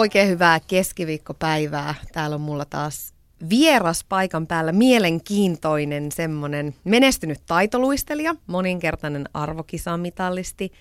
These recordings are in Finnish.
Oikein hyvää keskiviikkopäivää. Täällä on mulla taas vieras paikan päällä, mielenkiintoinen semmonen menestynyt taitoluistelija, moninkertainen arvokisamitalisti,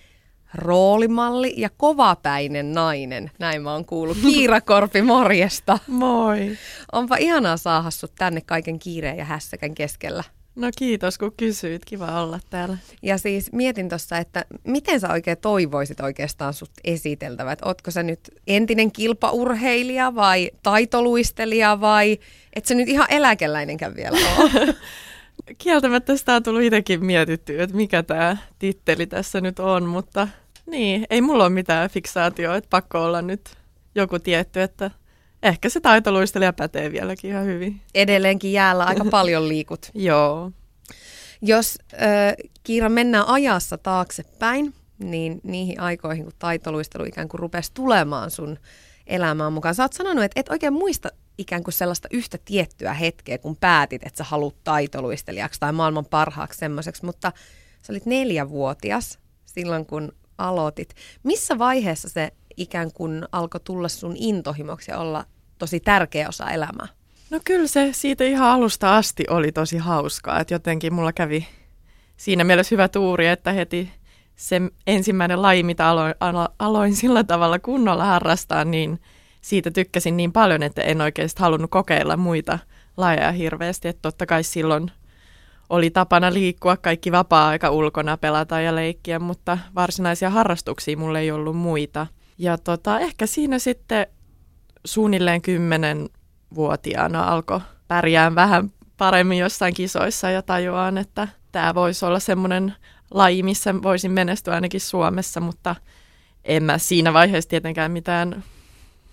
roolimalli ja kovapäinen nainen. Näin mä oon kuullut. Kiira Korpi, morjesta. Moi. Onpa ihanaa saada sut tänne kaiken kiireen ja hässäkän keskellä. No kiitos kun kysyit, kiva olla täällä. Ja siis mietin tuossa, että miten sä oikein toivoisit oikeastaan sut esiteltävä? Että ootko sä nyt entinen kilpaurheilija vai taitoluistelija vai et sä nyt ihan eläkeläinenkään vielä ole? Kieltämättä sitä on tullut itsekin mietitty, että mikä tämä titteli tässä nyt on, mutta niin, ei mulla ole mitään fiksaatioa, että pakko olla nyt joku tietty, että ehkä se taitoluistelija pätee vieläkin ihan hyvin. Edelleenkin jäällä aika paljon liikut. Joo. Jos äh, Kiira mennään ajassa taaksepäin, niin niihin aikoihin, kun taitoluistelu ikään kuin rupesi tulemaan sun elämään mukaan. Sä oot sanonut, että et oikein muista ikään kuin sellaista yhtä tiettyä hetkeä, kun päätit, että sä haluat taitoluistelijaksi tai maailman parhaaksi semmoiseksi, mutta sä olit neljävuotias silloin, kun aloitit. Missä vaiheessa se ikään kuin alkoi tulla sun intohimoksi ja olla tosi tärkeä osa elämää? No kyllä se siitä ihan alusta asti oli tosi hauskaa, että jotenkin mulla kävi siinä mielessä hyvä tuuri, että heti se ensimmäinen laji, mitä aloin, alo, aloin sillä tavalla kunnolla harrastaa, niin siitä tykkäsin niin paljon, että en oikeasti halunnut kokeilla muita lajeja hirveästi. Että totta kai silloin oli tapana liikkua kaikki vapaa-aika ulkona, pelata ja leikkiä, mutta varsinaisia harrastuksia mulle ei ollut muita. Ja tota, ehkä siinä sitten suunnilleen kymmenen vuotiaana alkoi pärjään vähän paremmin jossain kisoissa ja tajuaan, että tämä voisi olla semmoinen laji, missä voisin menestyä ainakin Suomessa, mutta en mä siinä vaiheessa tietenkään mitään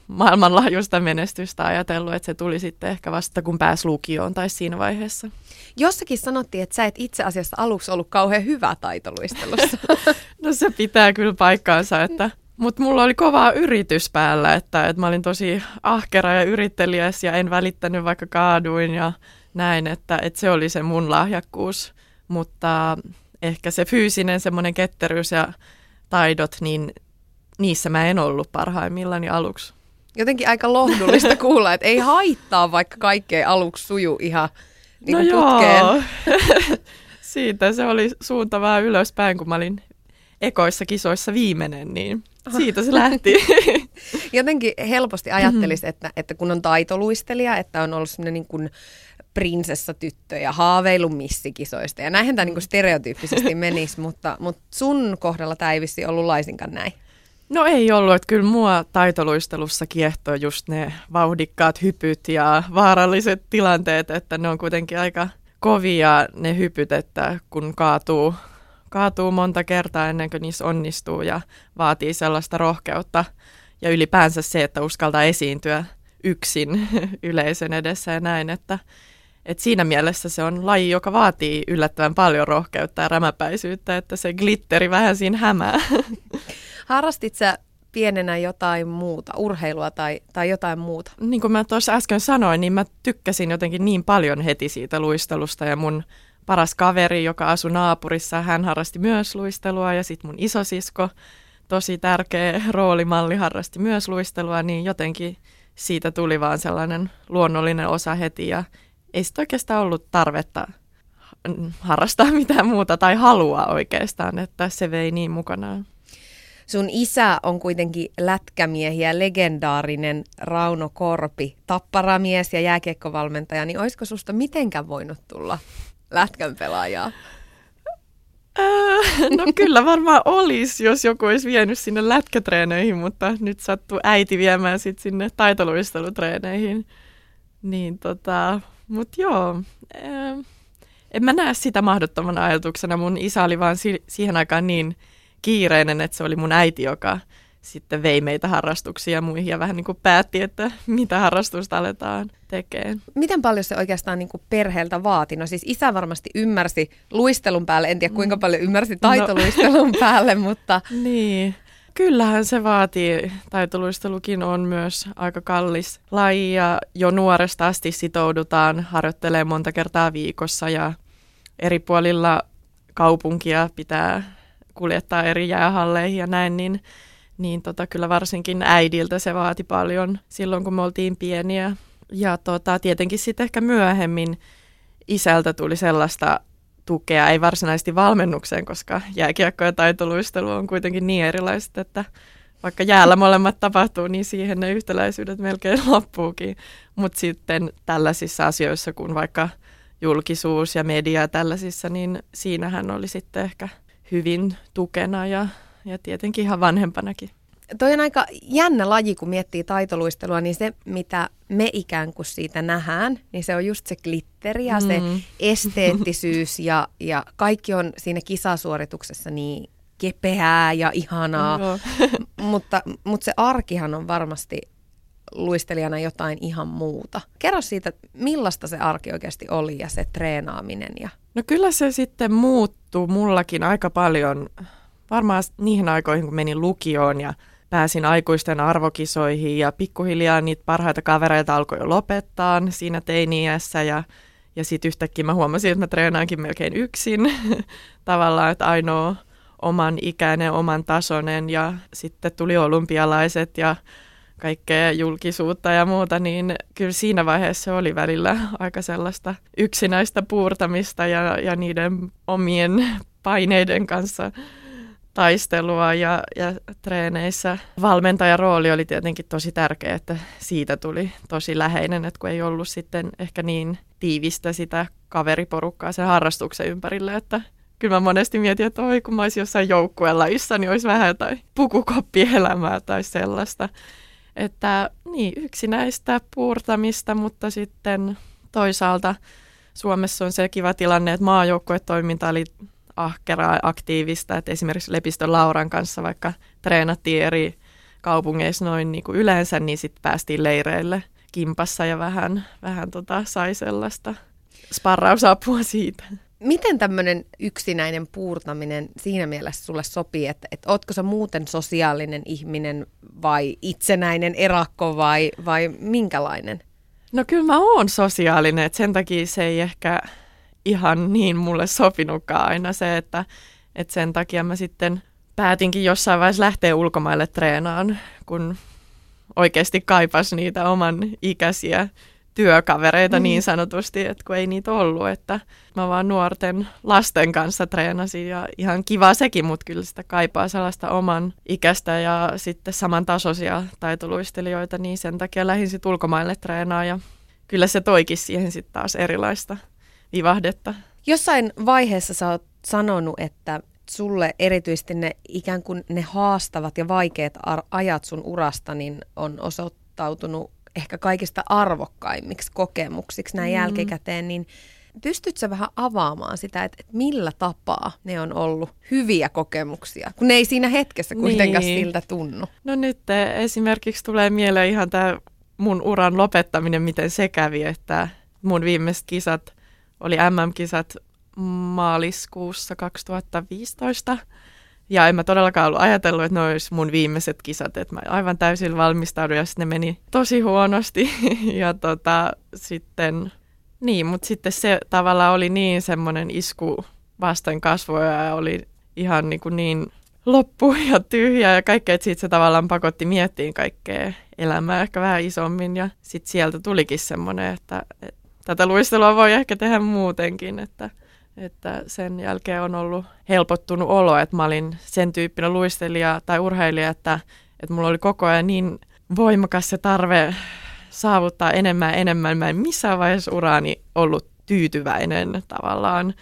maailmanlaajuista menestystä ajatellut, että se tuli sitten ehkä vasta kun pääsi lukioon tai siinä vaiheessa. Jossakin sanottiin, että sä et itse asiassa aluksi ollut kauhean hyvä taitoluistelussa. no se pitää kyllä paikkaansa, että mutta mulla oli kova yritys päällä, että, että mä olin tosi ahkera ja yrittelijäs ja en välittänyt vaikka kaaduin ja näin, että, että se oli se mun lahjakkuus. Mutta ehkä se fyysinen semmoinen ketteryys ja taidot, niin niissä mä en ollut parhaimmillani aluksi. Jotenkin aika lohdullista kuulla, että ei haittaa, vaikka kaikkea aluksi suju ihan niin no putkeen. Joo. Siitä se oli suunta vähän ylöspäin, kun mä olin ekoissa kisoissa viimeinen, niin siitä se lähti. Jotenkin helposti ajattelisin, että, että kun on taitoluistelija, että on ollut semmoinen niin kuin prinsessatyttö ja haaveilu missikisoista. Ja näinhän tämä niin kuin stereotyyppisesti menisi, mutta, mutta sun kohdalla tämä ei vissi ollut laisinkaan näin. No ei ollut, että kyllä mua taitoluistelussa kiehtoo just ne vauhdikkaat hypyt ja vaaralliset tilanteet, että ne on kuitenkin aika kovia ne hypyt, että kun kaatuu kaatuu monta kertaa ennen kuin niissä onnistuu ja vaatii sellaista rohkeutta. Ja ylipäänsä se, että uskaltaa esiintyä yksin yleisön edessä ja näin, että, että siinä mielessä se on laji, joka vaatii yllättävän paljon rohkeutta ja rämäpäisyyttä, että se glitteri vähän siinä hämää. Harrastit sä pienenä jotain muuta, urheilua tai, tai jotain muuta? Niin kuin mä tuossa äsken sanoin, niin mä tykkäsin jotenkin niin paljon heti siitä luistelusta ja mun paras kaveri, joka asui naapurissa, hän harrasti myös luistelua ja sitten mun isosisko, tosi tärkeä roolimalli, harrasti myös luistelua, niin jotenkin siitä tuli vaan sellainen luonnollinen osa heti ja ei sitten oikeastaan ollut tarvetta harrastaa mitään muuta tai halua oikeastaan, että se vei niin mukanaan. Sun isä on kuitenkin lätkämiehiä, legendaarinen Rauno Korpi, tapparamies ja jääkiekkovalmentaja, niin olisiko susta mitenkään voinut tulla lätkän pelaajaa? Äh, no kyllä varmaan olisi, jos joku olisi vienyt sinne lätkätreeneihin, mutta nyt sattuu äiti viemään sit sinne taitoluistelutreeneihin. Niin tota, mut joo, äh, en mä näe sitä mahdottomana ajatuksena. Mun isä oli vaan si- siihen aikaan niin kiireinen, että se oli mun äiti, joka sitten vei meitä harrastuksia ja muihin ja vähän niin kuin päätti, että mitä harrastusta aletaan tekemään. Miten paljon se oikeastaan niin perheeltä vaati? No siis isä varmasti ymmärsi luistelun päälle, en tiedä kuinka mm. paljon ymmärsi taitoluistelun no. päälle, mutta... Niin, Kyllähän se vaatii. Taitoluistelukin on myös aika kallis laji ja jo nuoresta asti sitoudutaan harjoittelemaan monta kertaa viikossa ja eri puolilla kaupunkia pitää kuljettaa eri jäähalleihin ja näin, niin, niin tota, kyllä varsinkin äidiltä se vaati paljon silloin, kun me oltiin pieniä. Ja tota, tietenkin sitten ehkä myöhemmin isältä tuli sellaista tukea, ei varsinaisesti valmennukseen, koska jääkiekko ja taitoluistelu on kuitenkin niin erilaiset, että vaikka jäällä molemmat tapahtuu, niin siihen ne yhtäläisyydet melkein loppuukin. Mutta sitten tällaisissa asioissa, kun vaikka julkisuus ja media ja tällaisissa, niin siinähän oli sitten ehkä hyvin tukena ja, ja tietenkin ihan vanhempanakin. Toi on aika jännä laji, kun miettii taitoluistelua, niin se, mitä me ikään kuin siitä nähdään, niin se on just se glitteri ja mm. se esteettisyys ja, ja kaikki on siinä kisasuorituksessa niin kepeää ja ihanaa, no. mutta, mutta se arkihan on varmasti luistelijana jotain ihan muuta. Kerro siitä, millaista se arki oikeasti oli ja se treenaaminen. Ja... No kyllä se sitten muuttuu mullakin aika paljon. Varmaan niihin aikoihin, kun menin lukioon ja pääsin aikuisten arvokisoihin ja pikkuhiljaa niitä parhaita kavereita alkoi jo lopettaa siinä teiniässä ja, ja sitten yhtäkkiä mä huomasin, että mä treenaankin melkein yksin. Tavallaan, että ainoa oman ikäinen, oman tasoinen ja sitten tuli olympialaiset ja kaikkea julkisuutta ja muuta, niin kyllä siinä vaiheessa oli välillä aika sellaista yksinäistä puurtamista ja, ja niiden omien paineiden kanssa taistelua ja, ja treeneissä. Valmentajan rooli oli tietenkin tosi tärkeä, että siitä tuli tosi läheinen, että kun ei ollut sitten ehkä niin tiivistä sitä kaveriporukkaa sen harrastuksen ympärille, että kyllä mä monesti mietin, että oi kun mä olisin jossain joukkueella niin olisi vähän jotain pukukoppielämää tai sellaista. Että niin, yksinäistä puurtamista, mutta sitten toisaalta Suomessa on se kiva tilanne, että maajoukkuetoiminta oli ahkeraa, aktiivista, että esimerkiksi Lepistön Lauran kanssa vaikka treenattiin eri kaupungeissa noin niin kuin yleensä, niin sitten päästiin leireille kimpassa ja vähän, vähän tota, sai sellaista sparrausapua siitä. Miten tämmöinen yksinäinen puurtaminen siinä mielessä sulle sopii, että, että ootko sä muuten sosiaalinen ihminen vai itsenäinen erakko vai, vai minkälainen? No kyllä mä oon sosiaalinen, että sen takia se ei ehkä ihan niin mulle sopinutkaan aina se, että, että sen takia mä sitten päätinkin jossain vaiheessa lähteä ulkomaille treenaan, kun oikeasti kaipas niitä oman ikäisiä työkavereita mm. niin sanotusti, että kun ei niitä ollut, että mä vaan nuorten lasten kanssa treenasin ja ihan kiva sekin, mutta kyllä sitä kaipaa sellaista oman ikäistä ja sitten samantasoisia taitoluistelijoita, niin sen takia lähdin sitten ulkomaille treenaamaan ja kyllä se toikin siihen sitten taas erilaista vivahdetta. Jossain vaiheessa sä oot sanonut, että sulle erityisesti ne ikään kuin ne haastavat ja vaikeat ar- ajat sun urasta niin on osoittautunut ehkä kaikista arvokkaimmiksi kokemuksiksi näin mm. jälkikäteen, niin pystytkö sä vähän avaamaan sitä, että, että millä tapaa ne on ollut hyviä kokemuksia, kun ne ei siinä hetkessä kuitenkaan niin. siltä tunnu? No nyt esimerkiksi tulee mieleen ihan tämä mun uran lopettaminen, miten se kävi, että mun viimeiset kisat oli MM-kisat maaliskuussa 2015. Ja en mä todellakaan ollut ajatellut, että ne olisi mun viimeiset kisat, että mä aivan täysin valmistauduin ja sitten ne meni tosi huonosti. ja tota, sitten, niin, mutta sitten se tavallaan oli niin semmoinen isku vasten kasvoja ja oli ihan niin, kuin niin loppu ja tyhjä ja kaikkea, että siitä se tavallaan pakotti miettiin kaikkea elämää ehkä vähän isommin ja sitten sieltä tulikin semmoinen, että, että tätä luistelua voi ehkä tehdä muutenkin, että, että sen jälkeen on ollut helpottunut olo, että mä olin sen tyyppinen luistelija tai urheilija, että, että mulla oli koko ajan niin voimakas se tarve saavuttaa enemmän ja enemmän. Mä en missään vaiheessa uraani ollut tyytyväinen tavallaan.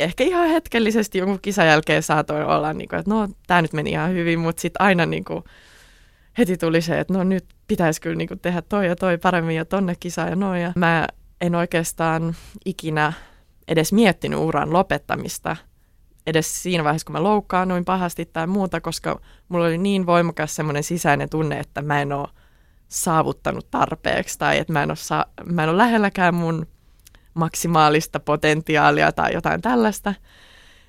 Ehkä ihan hetkellisesti jonkun kisan jälkeen saatoin olla, niin kuin, että no, tämä nyt meni ihan hyvin, mutta sitten aina niin kuin, heti tuli se, että no nyt pitäisi kyllä niin kuin, tehdä toi ja toi paremmin ja tonne kisaan ja noin. Ja mä en oikeastaan ikinä edes miettinyt uran lopettamista edes siinä vaiheessa, kun mä loukkaannuin pahasti tai muuta, koska mulla oli niin voimakas semmoinen sisäinen tunne, että mä en ole saavuttanut tarpeeksi tai että mä en ole, mä en ole lähelläkään mun maksimaalista potentiaalia tai jotain tällaista.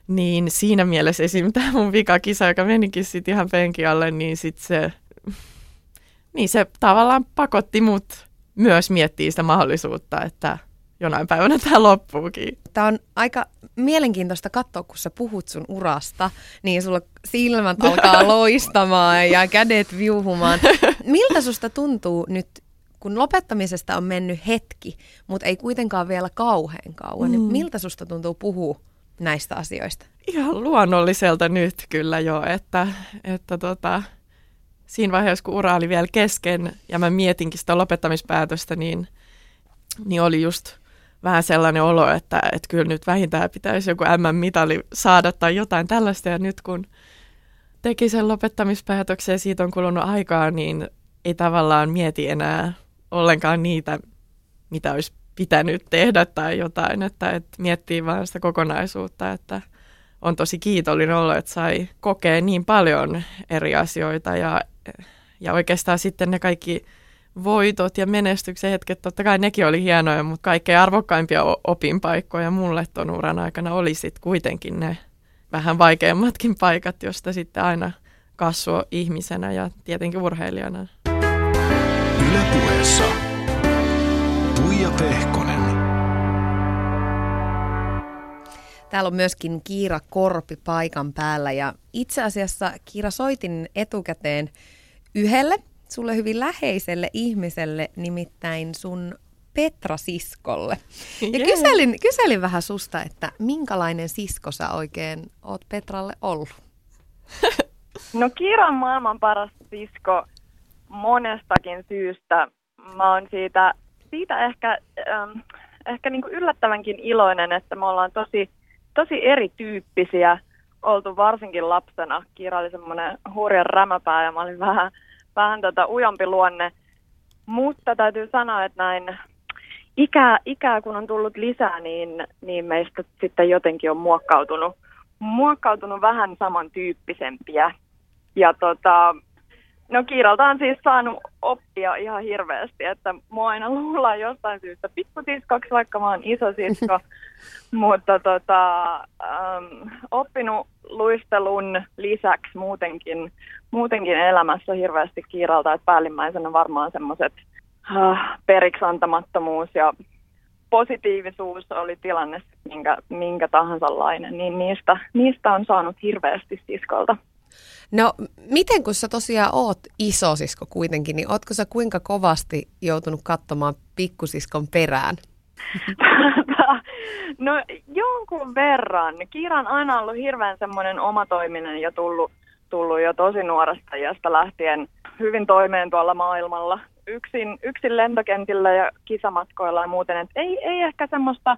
Niin siinä mielessä esim. tämä mun vikakisa, joka menikin sitten ihan penki alle, niin sitten se, niin se tavallaan pakotti mut myös miettiä sitä mahdollisuutta, että jonain päivänä tämä loppuukin. Tämä on aika mielenkiintoista katsoa, kun sä puhut sun urasta, niin sulla silmät alkaa loistamaan ja kädet viuhumaan. Miltä susta tuntuu nyt, kun lopettamisesta on mennyt hetki, mutta ei kuitenkaan vielä kauhean kauan, niin mm. niin miltä susta tuntuu puhua näistä asioista? Ihan luonnolliselta nyt kyllä jo, että, että tota, siinä vaiheessa, kun ura oli vielä kesken ja mä mietinkin sitä lopettamispäätöstä, niin, niin oli just vähän sellainen olo, että, että kyllä nyt vähintään pitäisi joku M-mitali saada tai jotain tällaista. Ja nyt kun teki sen lopettamispäätöksen ja siitä on kulunut aikaa, niin ei tavallaan mieti enää ollenkaan niitä, mitä olisi pitänyt tehdä tai jotain, että, että miettii vaan sitä kokonaisuutta, että on tosi kiitollinen olla, että sai kokea niin paljon eri asioita ja, ja oikeastaan sitten ne kaikki voitot ja menestyksen hetket, totta kai nekin oli hienoja, mutta kaikkein arvokkaimpia opinpaikkoja mulle ton uran aikana oli sitten kuitenkin ne vähän vaikeammatkin paikat, josta sitten aina kasvoi ihmisenä ja tietenkin urheilijana. Ylepuheessa Tuija Pehkonen. Täällä on myöskin Kiira Korpi paikan päällä ja itse asiassa Kiira soitin etukäteen yhdelle sulle hyvin läheiselle ihmiselle, nimittäin sun Petra-siskolle. Ja yeah. kyselin, kyselin vähän susta, että minkälainen sisko sä oikein oot Petralle ollut? No Kiira on maailman paras sisko monestakin syystä. Mä oon siitä, siitä ehkä, ähm, ehkä niin kuin yllättävänkin iloinen, että me ollaan tosi, tosi erityyppisiä oltu varsinkin lapsena. Kiira oli semmoinen hurjan rämäpää ja mä olin vähän vähän tota ujompi luonne. Mutta täytyy sanoa, että näin ikää, ikää kun on tullut lisää, niin, niin meistä sitten jotenkin on muokkautunut, muokkautunut vähän samantyyppisempiä. Ja tota, no Kiiralta on siis saanut oppia ihan hirveästi, että mua aina luullaan jostain syystä pikkutiskoksi, vaikka mä oon iso sisko. Mutta tota, ähm, oppinut luistelun lisäksi muutenkin, muutenkin elämässä hirveästi kiiralta, että päällimmäisenä varmaan semmoiset äh, periksi antamattomuus ja positiivisuus oli tilanne minkä, minkä tahansa lainen, niin niistä, niistä on saanut hirveästi siskolta. No, miten kun sä tosiaan oot isosisko kuitenkin, niin ootko sä kuinka kovasti joutunut katsomaan pikkusiskon perään? no jonkun verran. Kiira on aina ollut hirveän semmoinen omatoiminen ja tullut, tullut jo tosi nuoresta iästä lähtien hyvin toimeen tuolla maailmalla. Yksin, yksin lentokentillä ja kisamatkoilla ja muuten. Et ei, ei ehkä semmoista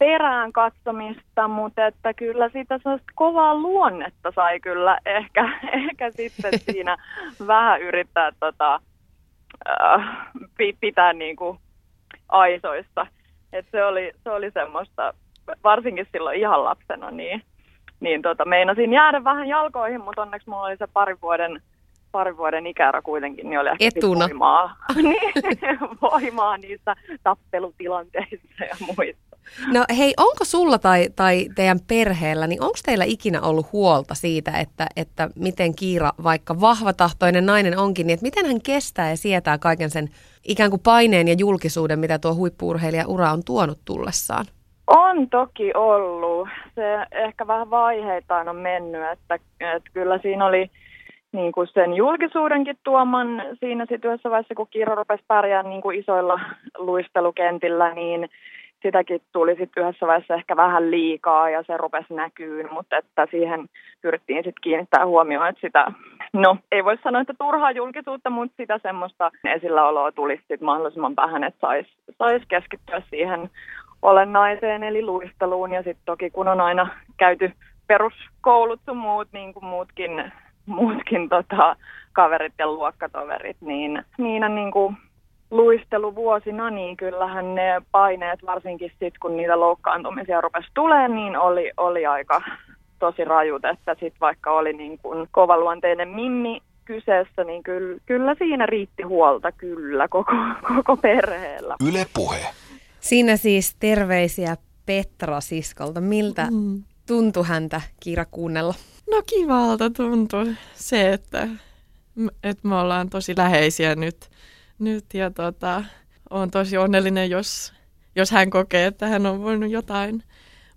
perään katsomista, mutta että kyllä sitä kovaa luonnetta sai kyllä ehkä, ehkä sitten siinä vähän yrittää tota, äh, pitää niin kuin aisoissa. Et se, oli, se oli semmoista, varsinkin silloin ihan lapsena, niin, niin tota, meinasin jäädä vähän jalkoihin, mutta onneksi mulla oli se parin vuoden, parin vuoden ikära kuitenkin, niin oli ehkä Etuna. voimaa, niin, voimaa niissä tappelutilanteissa ja muissa. No hei, onko sulla tai, tai teidän perheellä, niin onko teillä ikinä ollut huolta siitä, että, että miten Kiira, vaikka vahvatahtoinen nainen onkin, niin että miten hän kestää ja sietää kaiken sen ikään kuin paineen ja julkisuuden, mitä tuo huippuurheilija ura on tuonut tullessaan? On toki ollut. Se ehkä vähän vaiheitaan on mennyt, että, että kyllä siinä oli niin kuin sen julkisuudenkin tuoman siinä sitten vaiheessa, kun Kiira rupesi pärjäämään niin kuin isoilla luistelukentillä, niin sitäkin tuli sitten yhdessä vaiheessa ehkä vähän liikaa ja se rupesi näkyyn, mutta että siihen pyrittiin sitten kiinnittää huomioon, että sitä, no ei voi sanoa, että turhaa julkisuutta, mutta sitä semmoista esilläoloa tulisi sitten mahdollisimman vähän, että saisi sais keskittyä siihen olennaiseen eli luisteluun. Ja sitten toki kun on aina käyty peruskoulut sun muut, niin kuin muutkin, muutkin tota, kaverit ja luokkatoverit, niin niinä niin kuin luisteluvuosina, niin kyllähän ne paineet, varsinkin sitten kun niitä loukkaantumisia rupesi tulee, niin oli, oli aika, tosi rajut, että sit vaikka oli niin kuin kovaluonteinen Mimmi kyseessä, niin kyllä, kyllä siinä riitti huolta kyllä koko, koko perheellä. Yle Puhe. Siinä siis terveisiä Petra siskolta. Miltä mm. tuntui häntä Kiira kuunnella? No kivalta tuntui se, että, että me ollaan tosi läheisiä nyt, nyt ja tota, on tosi onnellinen, jos, jos hän kokee, että hän on voinut jotain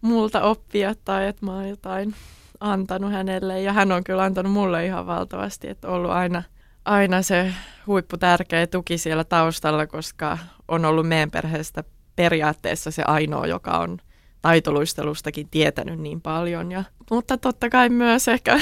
multa oppia tai että mä oon jotain antanut hänelle. Ja hän on kyllä antanut mulle ihan valtavasti, että ollut aina, aina se huippu tärkeä tuki siellä taustalla, koska on ollut meidän perheestä periaatteessa se ainoa, joka on taitoluistelustakin tietänyt niin paljon. Ja, mutta totta kai myös ehkä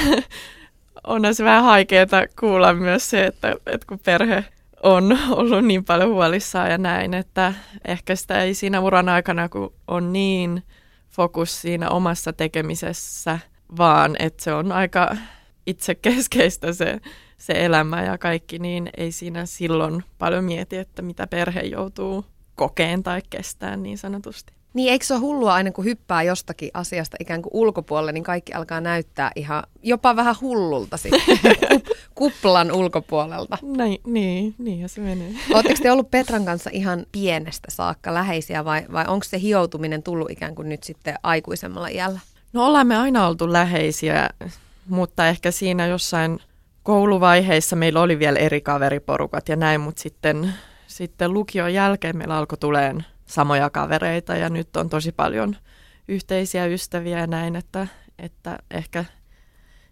on se vähän haikeaa kuulla myös se, että, että kun perhe on ollut niin paljon huolissaan ja näin, että ehkä sitä ei siinä uran aikana, kun on niin fokus siinä omassa tekemisessä, vaan että se on aika itsekeskeistä se, se elämä ja kaikki, niin ei siinä silloin paljon mieti, että mitä perhe joutuu kokeen tai kestää niin sanotusti. Niin eikö se ole hullua aina kun hyppää jostakin asiasta ikään kuin ulkopuolelle, niin kaikki alkaa näyttää ihan jopa vähän hullulta sitten kuplan ulkopuolelta. Näin, niin, niin se menee. Oletteko te ollut Petran kanssa ihan pienestä saakka läheisiä vai, vai onko se hioutuminen tullut ikään kuin nyt sitten aikuisemmalla iällä? No ollaan me aina oltu läheisiä, mutta ehkä siinä jossain kouluvaiheissa meillä oli vielä eri kaveriporukat ja näin, mutta sitten, sitten lukion jälkeen meillä alkoi tuleen samoja kavereita ja nyt on tosi paljon yhteisiä ystäviä ja näin, että, että ehkä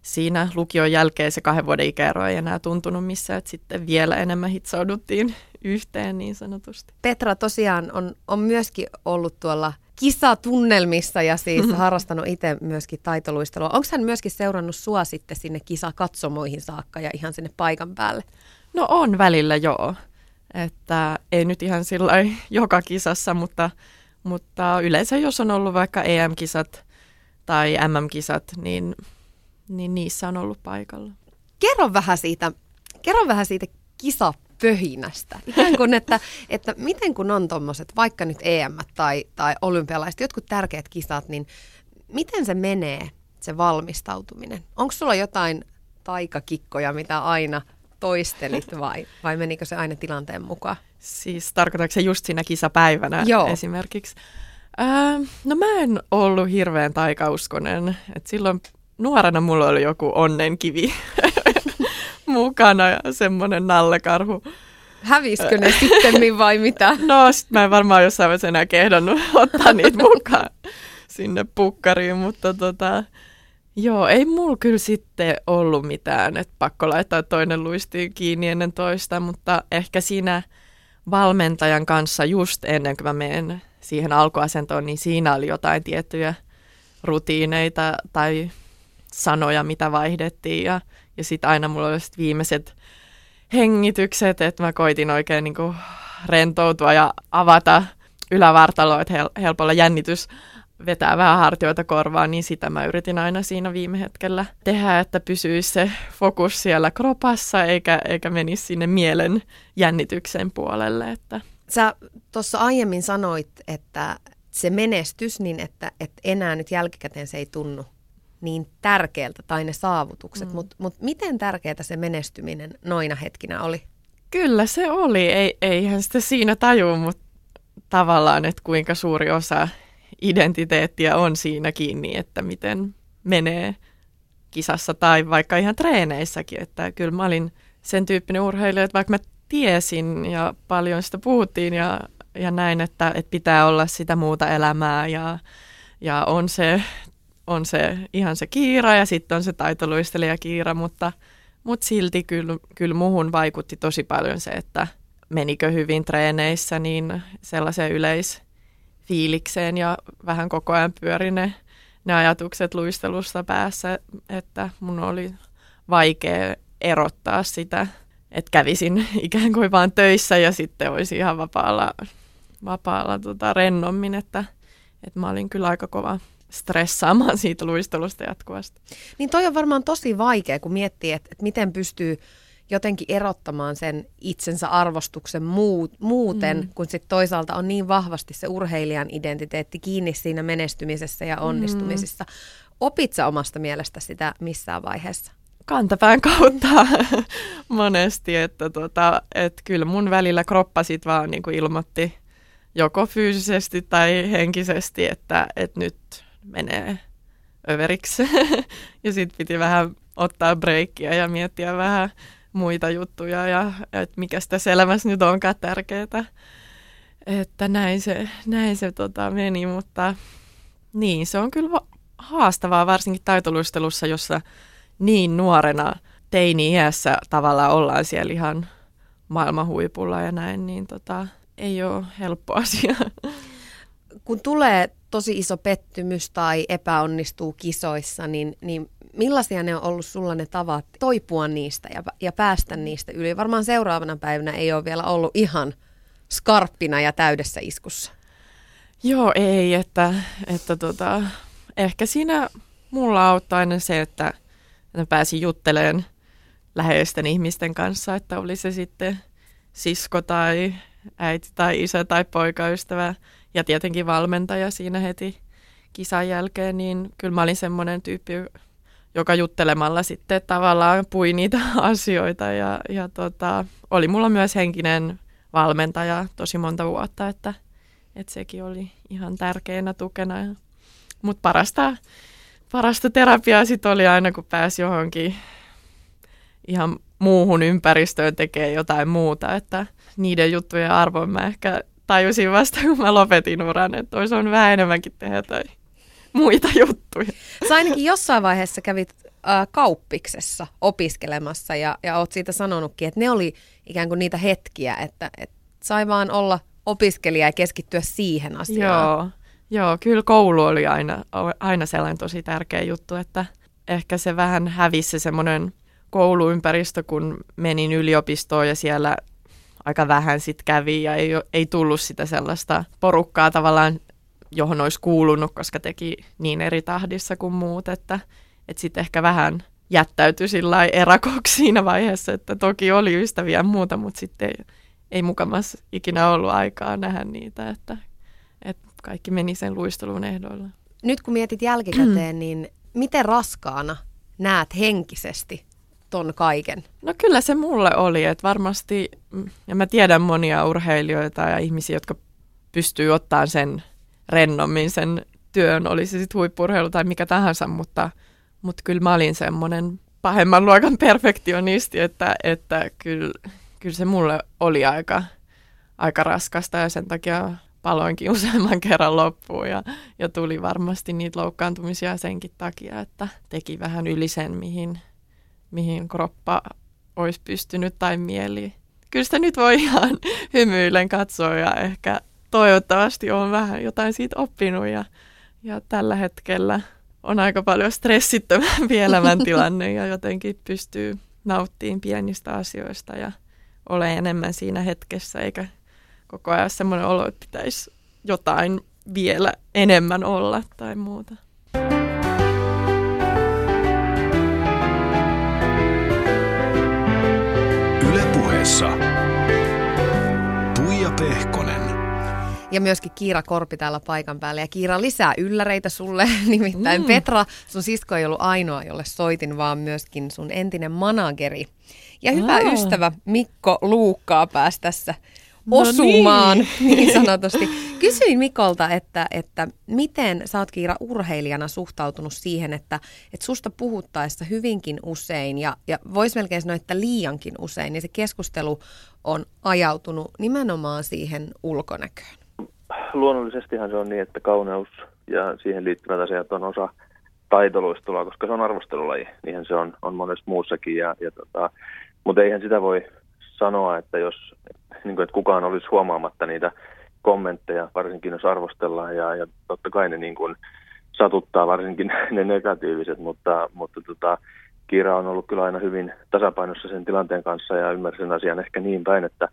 siinä lukion jälkeen se kahden vuoden ikäero ei enää tuntunut missään, että sitten vielä enemmän hitsauduttiin yhteen niin sanotusti. Petra tosiaan on, on myöskin ollut tuolla kisatunnelmissa ja siis mm-hmm. harrastanut itse myöskin taitoluistelua. Onko hän myöskin seurannut sua sitten sinne kisakatsomoihin saakka ja ihan sinne paikan päälle? No on välillä joo. Että ei nyt ihan sillä joka kisassa, mutta, mutta yleensä jos on ollut vaikka EM-kisat tai MM-kisat, niin, niin niissä on ollut paikalla. Kerro vähän siitä, kerro vähän siitä kisapöhinästä. Ikään kuin, että, että miten kun on tuommoiset, vaikka nyt EM tai, tai olympialaiset, jotkut tärkeät kisat, niin miten se menee, se valmistautuminen? Onko sulla jotain taikakikkoja, mitä aina toistelit vai, vai menikö se aina tilanteen mukaan? Siis tarkoitatko se just siinä kisapäivänä Joo. esimerkiksi? Ää, no mä en ollut hirveän taikauskonen. Et silloin nuorena mulla oli joku onnenkivi mukana ja semmoinen nallekarhu. Häviskö ne sitten vai mitä? No sit mä en varmaan jossain vaiheessa enää kehdannut ottaa niitä mukaan sinne pukkariin, mutta tota, Joo, ei mulla kyllä sitten ollut mitään, että pakko laittaa toinen luistiin kiinni ennen toista, mutta ehkä siinä valmentajan kanssa just ennen kuin mä menen siihen alkuasentoon, niin siinä oli jotain tiettyjä rutiineita tai sanoja, mitä vaihdettiin ja, ja sitten aina mulla oli viimeiset hengitykset, että mä koitin oikein niin kuin rentoutua ja avata ylävartaloa, että hel- helpolla jännitys vetää vähän hartioita korvaan, niin sitä mä yritin aina siinä viime hetkellä tehdä, että pysyisi se fokus siellä kropassa eikä, eikä menisi sinne mielen jännityksen puolelle. Että. Sä tuossa aiemmin sanoit, että se menestys, niin että, että enää nyt jälkikäteen se ei tunnu niin tärkeältä tai ne saavutukset, mm. mutta mut miten tärkeää se menestyminen noina hetkinä oli? Kyllä se oli, ei, eihän sitä siinä tajua, mutta tavallaan, että kuinka suuri osa identiteettiä on siinä kiinni, että miten menee kisassa tai vaikka ihan treeneissäkin. Että kyllä mä olin sen tyyppinen urheilija, että vaikka mä tiesin ja paljon sitä puhuttiin ja, ja näin, että, että pitää olla sitä muuta elämää ja, ja on, se, on se ihan se kiira ja sitten on se taitoluistelija kiira, mutta, mutta silti kyllä, kyllä muuhun vaikutti tosi paljon se, että menikö hyvin treeneissä, niin sellaisen yleis fiilikseen ja vähän koko ajan pyöri ne, ne ajatukset luistelusta päässä, että mun oli vaikea erottaa sitä, että kävisin ikään kuin vaan töissä ja sitten olisi ihan vapaalla, vapaalla tota, rennommin, että, että mä olin kyllä aika kova stressaamaan siitä luistelusta jatkuvasti. Niin toi on varmaan tosi vaikea, kun miettii, että, että miten pystyy jotenkin erottamaan sen itsensä arvostuksen muut, muuten, mm. kun sitten toisaalta on niin vahvasti se urheilijan identiteetti kiinni siinä menestymisessä ja onnistumisessa. Mm. opit sä omasta mielestä sitä missään vaiheessa? kantapään kautta monesti, että tota, et kyllä mun välillä kroppa sit vaan niin kuin ilmoitti joko fyysisesti tai henkisesti, että, että nyt menee överiksi. ja sitten piti vähän ottaa breikkiä ja miettiä vähän muita juttuja ja että mikä tässä elämässä nyt onkaan tärkeää. Että näin se, näin se tota, meni, mutta niin, se on kyllä haastavaa varsinkin taitoluistelussa, jossa niin nuorena teini-iässä tavallaan ollaan siellä ihan maailman huipulla ja näin, niin tota, ei ole helppo asia. Kun tulee tosi iso pettymys tai epäonnistuu kisoissa, niin, niin millaisia ne on ollut sulla ne tavat toipua niistä ja, ja päästä niistä yli? Varmaan seuraavana päivänä ei ole vielä ollut ihan skarppina ja täydessä iskussa. Joo, ei, että, että tota, ehkä siinä mulla auttaa aina se, että että pääsin juttelemaan läheisten ihmisten kanssa, että oli se sitten sisko tai äiti tai isä tai poikaystävä ja tietenkin valmentaja siinä heti kisan jälkeen, niin kyllä mä olin semmoinen tyyppi, joka juttelemalla sitten tavallaan pui niitä asioita ja, ja tota, oli mulla myös henkinen valmentaja tosi monta vuotta, että, että sekin oli ihan tärkeänä tukena. Mutta parasta parasta terapiaa sit oli aina, kun pääsi johonkin ihan muuhun ympäristöön tekee jotain muuta, että niiden juttujen arvon mä ehkä tajusin vasta, kun mä lopetin uran, että olisi on vähän enemmänkin tehdä tai muita juttuja. Sä ainakin jossain vaiheessa kävit äh, kauppiksessa opiskelemassa ja, ja oot siitä sanonutkin, että ne oli ikään kuin niitä hetkiä, että, että sai vaan olla opiskelija ja keskittyä siihen asiaan. Joo, Joo, kyllä koulu oli aina, aina sellainen tosi tärkeä juttu, että ehkä se vähän hävisi se semmoinen kouluympäristö, kun menin yliopistoon ja siellä aika vähän sitten kävi ja ei, ei tullut sitä sellaista porukkaa tavallaan, johon olisi kuulunut, koska teki niin eri tahdissa kuin muut, että, että sitten ehkä vähän jättäytyi sillä erakoksi siinä vaiheessa, että toki oli ystäviä ja muuta, mutta sitten ei, ei mukamassa ikinä ollut aikaa nähdä niitä, että että kaikki meni sen luistelun ehdoilla. Nyt kun mietit jälkikäteen, niin miten raskaana näet henkisesti ton kaiken? No kyllä se mulle oli, että varmasti, ja mä tiedän monia urheilijoita ja ihmisiä, jotka pystyy ottaa sen rennommin sen työn, oli se sitten huippurheilu tai mikä tahansa, mutta, mutta kyllä mä olin semmoinen pahemman luokan perfektionisti, että, että kyllä, kyllä se mulle oli aika, aika raskasta ja sen takia paloinkin useamman kerran loppuun ja, ja tuli varmasti niitä loukkaantumisia senkin takia, että teki vähän yli sen, mihin, mihin kroppa olisi pystynyt tai mieli. Kyllä sitä nyt voi ihan hymyillen katsoa ja ehkä toivottavasti on vähän jotain siitä oppinut ja, ja tällä hetkellä on aika paljon stressittömämpi elämäntilanne ja jotenkin pystyy nauttimaan pienistä asioista ja ole enemmän siinä hetkessä eikä koko ajan semmoinen olo, että pitäisi jotain vielä enemmän olla tai muuta. Ylepuheessa Tuija Ja myöskin Kiira Korpi täällä paikan päällä. Ja Kiira lisää ylläreitä sulle. Nimittäin mm. Petra, sun sisko ei ollut ainoa, jolle soitin, vaan myöskin sun entinen manageri. Ja hyvä oh. ystävä Mikko Luukkaa pääsi tässä No osumaan niin. niin sanotusti. Kysyin Mikolta, että, että miten sä oot Kiira urheilijana suhtautunut siihen, että, että susta puhuttaessa hyvinkin usein ja, ja voisi melkein sanoa, että liiankin usein, niin se keskustelu on ajautunut nimenomaan siihen ulkonäköön. Luonnollisestihan se on niin, että kauneus ja siihen liittyvät asiat on osa taitoluistelua, koska se on arvostelulaji. Niinhän se on, on monessa muussakin. Ja, ja tota, mutta eihän sitä voi sanoa, että jos niin kuin, että kukaan olisi huomaamatta niitä kommentteja, varsinkin jos arvostellaan ja, ja totta kai ne niin kuin satuttaa varsinkin ne negatiiviset, mutta, mutta tota, Kiira on ollut kyllä aina hyvin tasapainossa sen tilanteen kanssa ja ymmärsin asian ehkä niin päin, että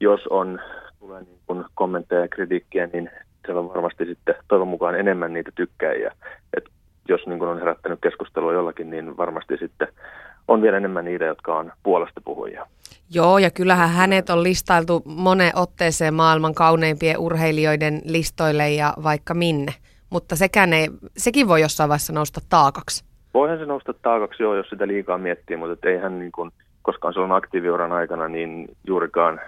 jos on tulee niin kuin kommentteja ja kritiikkiä, niin se on varmasti sitten toivon mukaan enemmän niitä tykkäjiä. Et jos niin kuin on herättänyt keskustelua jollakin, niin varmasti sitten on vielä enemmän niitä, jotka on puolesta puhujia. Joo, ja kyllähän hänet on listailtu monen otteeseen maailman kauneimpien urheilijoiden listoille ja vaikka minne. mutta sekään ei, sekin voi jossain vaiheessa nousta taakaksi. Voihan se nousta taakaksi jo, jos sitä liikaa miettii, mutta eihän niin kuin, koskaan silloin aktiiviuran aikana niin juurikaan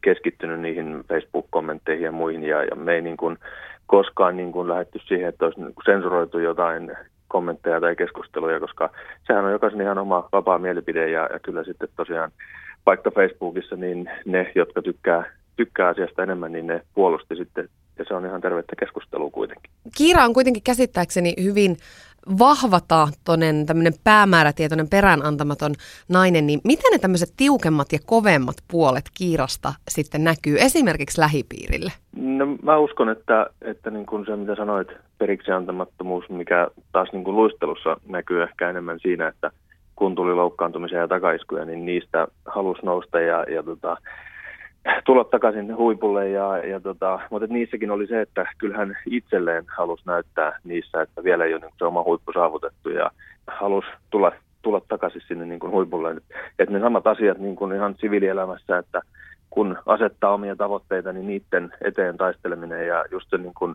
keskittynyt niihin Facebook-kommentteihin ja muihin, ja, ja me ei niin kuin koskaan niin kuin lähetty siihen, että olisi niin kuin sensuroitu jotain kommentteja tai keskusteluja, koska sehän on jokaisen ihan oma vapaa mielipide, ja, ja kyllä sitten tosiaan vaikka Facebookissa, niin ne, jotka tykkää, tykkää asiasta enemmän, niin ne puolusti sitten, ja se on ihan tervettä keskustelua kuitenkin. Kiira on kuitenkin käsittääkseni hyvin vahvatahtoinen, tämmöinen päämäärätietoinen, peräänantamaton nainen, niin miten ne tämmöiset tiukemmat ja kovemmat puolet Kiirasta sitten näkyy esimerkiksi lähipiirille? No mä uskon, että, että niin kuin se mitä sanoit, periksi antamattomuus, mikä taas niin kuin luistelussa näkyy ehkä enemmän siinä, että kun tuli loukkaantumisia ja takaiskuja, niin niistä halusi nousta ja, ja tota, tulla takaisin huipulle, ja, ja tota, mutta niissäkin oli se, että kyllähän itselleen halusi näyttää niissä, että vielä ei ole niin se oma huippu saavutettu ja halusi tulla, tulla takaisin sinne niin kuin huipulle. Että ne samat asiat niin kuin ihan siviilielämässä, että kun asettaa omia tavoitteita, niin niiden eteen taisteleminen ja just se niin kuin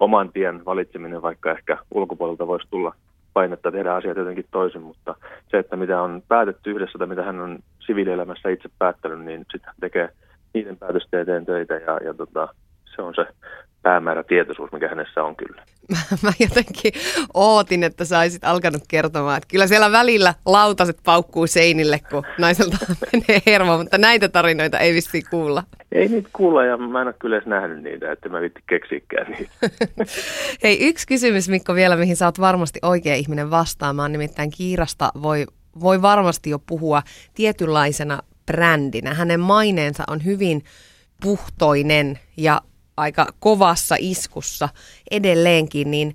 oman tien valitseminen, vaikka ehkä ulkopuolelta voisi tulla painetta tehdä asiat jotenkin toisin, mutta se, että mitä on päätetty yhdessä tai mitä hän on siviilielämässä itse päättänyt, niin sitten tekee niiden päätösten eteen töitä ja, ja tota, se on se päämäärä tietoisuus, mikä hänessä on kyllä. Mä, mä jotenkin ootin, että saisit alkanut kertomaan, että kyllä siellä välillä lautaset paukkuu seinille, kun naiselta menee hermo, mutta näitä tarinoita ei vissi kuulla. Ei niitä kuulla ja mä en ole kyllä edes nähnyt niitä, että mä vitti keksikään niitä. Hei, yksi kysymys Mikko vielä, mihin sä oot varmasti oikea ihminen vastaamaan, nimittäin Kiirasta voi, voi varmasti jo puhua tietynlaisena brändinä. Hänen maineensa on hyvin puhtoinen ja aika kovassa iskussa edelleenkin, niin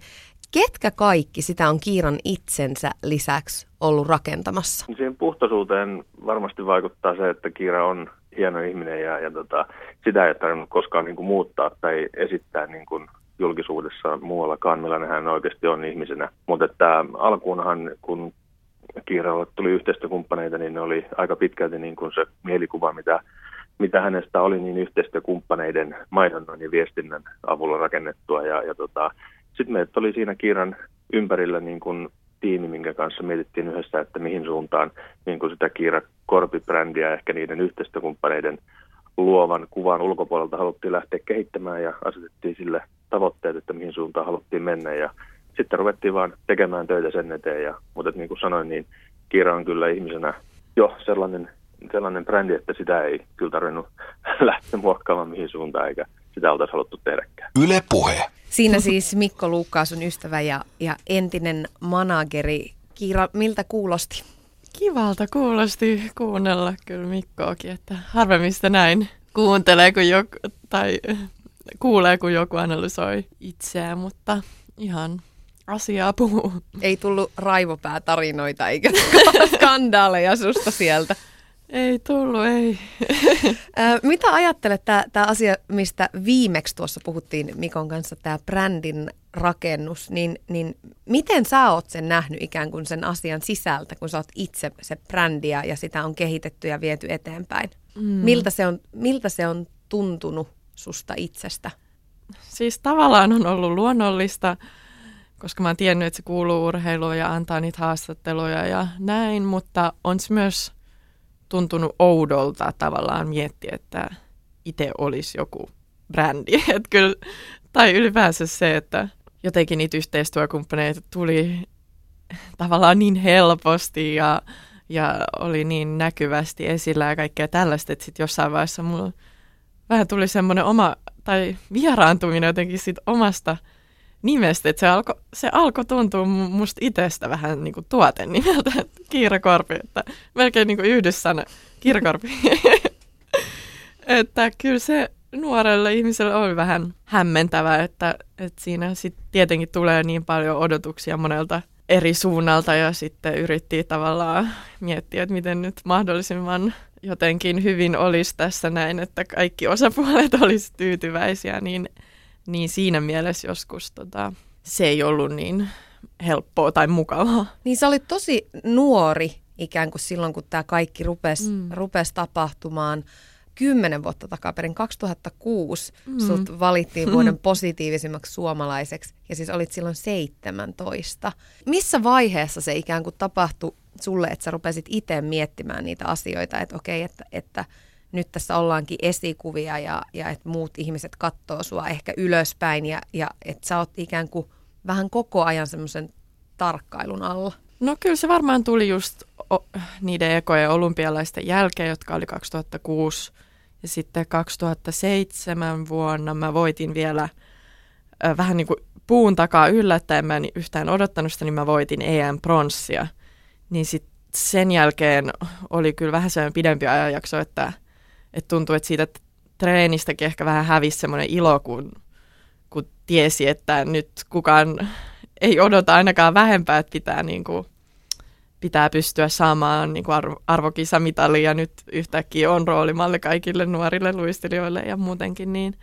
ketkä kaikki sitä on Kiiran itsensä lisäksi ollut rakentamassa? Siihen puhtoisuuteen varmasti vaikuttaa se, että Kiira on hieno ihminen ja, ja tota, sitä ei tarvinnut koskaan niin kuin muuttaa tai esittää niin kuin julkisuudessa muuallakaan, millainen hän oikeasti on ihmisenä. Mutta että alkuunhan, kun Kiiralle tuli yhteistyökumppaneita, niin ne oli aika pitkälti niin kuin se mielikuva, mitä, mitä hänestä oli niin yhteistyökumppaneiden mainonnan ja viestinnän avulla rakennettua. Ja, ja tota, sitten meitä oli siinä Kiiran ympärillä niin kuin tiimi, minkä kanssa mietittiin yhdessä, että mihin suuntaan niin kuin sitä Kiira Korpi-brändiä ehkä niiden yhteistyökumppaneiden luovan kuvan ulkopuolelta haluttiin lähteä kehittämään ja asetettiin sille tavoitteet, että mihin suuntaan haluttiin mennä. Ja sitten ruvettiin vaan tekemään töitä sen eteen. Ja, mutta niin kuin sanoin, niin Kiira on kyllä ihmisenä jo sellainen, sellainen brändi, että sitä ei kyllä tarvinnut lähteä muokkaamaan mihin suuntaan, eikä sitä oltaisi haluttu tehdäkään. Yle Puhe. Siinä siis Mikko Luukkaa, sun ystävä ja, ja entinen manageri. Kiira, miltä kuulosti? Kivalta kuulosti kuunnella kyllä Mikkoakin, että harvemmin sitä näin kuuntelee kun joku, tai kuulee, kun joku analysoi itseään, mutta ihan asiaa puhuu. Ei tullut raivopäätarinoita eikä skandaaleja susta sieltä. Ei tullut, ei. Mitä ajattelet tämä asia, mistä viimeksi tuossa puhuttiin Mikon kanssa, tämä brändin rakennus, niin, niin miten sä oot sen nähnyt ikään kuin sen asian sisältä, kun sä oot itse se brändiä ja sitä on kehitetty ja viety eteenpäin? Mm. Miltä, se on, miltä se on tuntunut susta itsestä? Siis tavallaan on ollut luonnollista koska mä oon tiennyt, että se kuuluu urheiluun ja antaa niitä haastatteluja ja näin, mutta on se myös tuntunut oudolta tavallaan miettiä, että itse olisi joku brändi. Et kyllä, tai ylipäänsä se, että jotenkin niitä yhteistyökumppaneita tuli tavallaan niin helposti ja, ja oli niin näkyvästi esillä ja kaikkea tällaista, että sitten jossain vaiheessa mulla vähän tuli semmoinen oma, tai vieraantuminen jotenkin siitä omasta – nimestä, että se alkoi se alko tuntua musta itsestä vähän niin kuin tuoten nimeltä, Kiirakorpi, että melkein niin kuin yhdyssana Kiirakorpi. että kyllä se nuorelle ihmiselle oli vähän hämmentävä, että, että siinä sitten tietenkin tulee niin paljon odotuksia monelta eri suunnalta ja sitten yritti tavallaan miettiä, että miten nyt mahdollisimman jotenkin hyvin olisi tässä näin, että kaikki osapuolet olisi tyytyväisiä, niin niin siinä mielessä joskus tota, se ei ollut niin helppoa tai mukavaa. Niin sä olit tosi nuori ikään kuin silloin, kun tämä kaikki rupesi mm. rupes tapahtumaan. kymmenen vuotta takaperin, 2006, mm. sut valittiin vuoden positiivisimmaksi suomalaiseksi ja siis olit silloin 17. Missä vaiheessa se ikään kuin tapahtui sulle, että sä rupesit itse miettimään niitä asioita, että okei, että, että nyt tässä ollaankin esikuvia ja, ja että muut ihmiset katsoo sua ehkä ylöspäin ja, ja että sä oot ikään kuin vähän koko ajan semmoisen tarkkailun alla? No kyllä se varmaan tuli just o- niiden ekojen olympialaisten jälkeen, jotka oli 2006. Ja sitten 2007 vuonna mä voitin vielä äh, vähän niin kuin puun takaa yllättäen, mä en yhtään odottanut sitä, niin mä voitin EM-pronssia. Niin sitten sen jälkeen oli kyllä vähän sellainen pidempi ajanjakso, että, että tuntui, että siitä treenistäkin ehkä vähän hävisi semmoinen ilo, kun, kun tiesi, että nyt kukaan ei odota ainakaan vähempää, että pitää, niin kuin, pitää pystyä saamaan niin kuin arvo, arvokisamitali ja nyt yhtäkkiä on roolimalli kaikille nuorille luistelijoille ja muutenkin niin.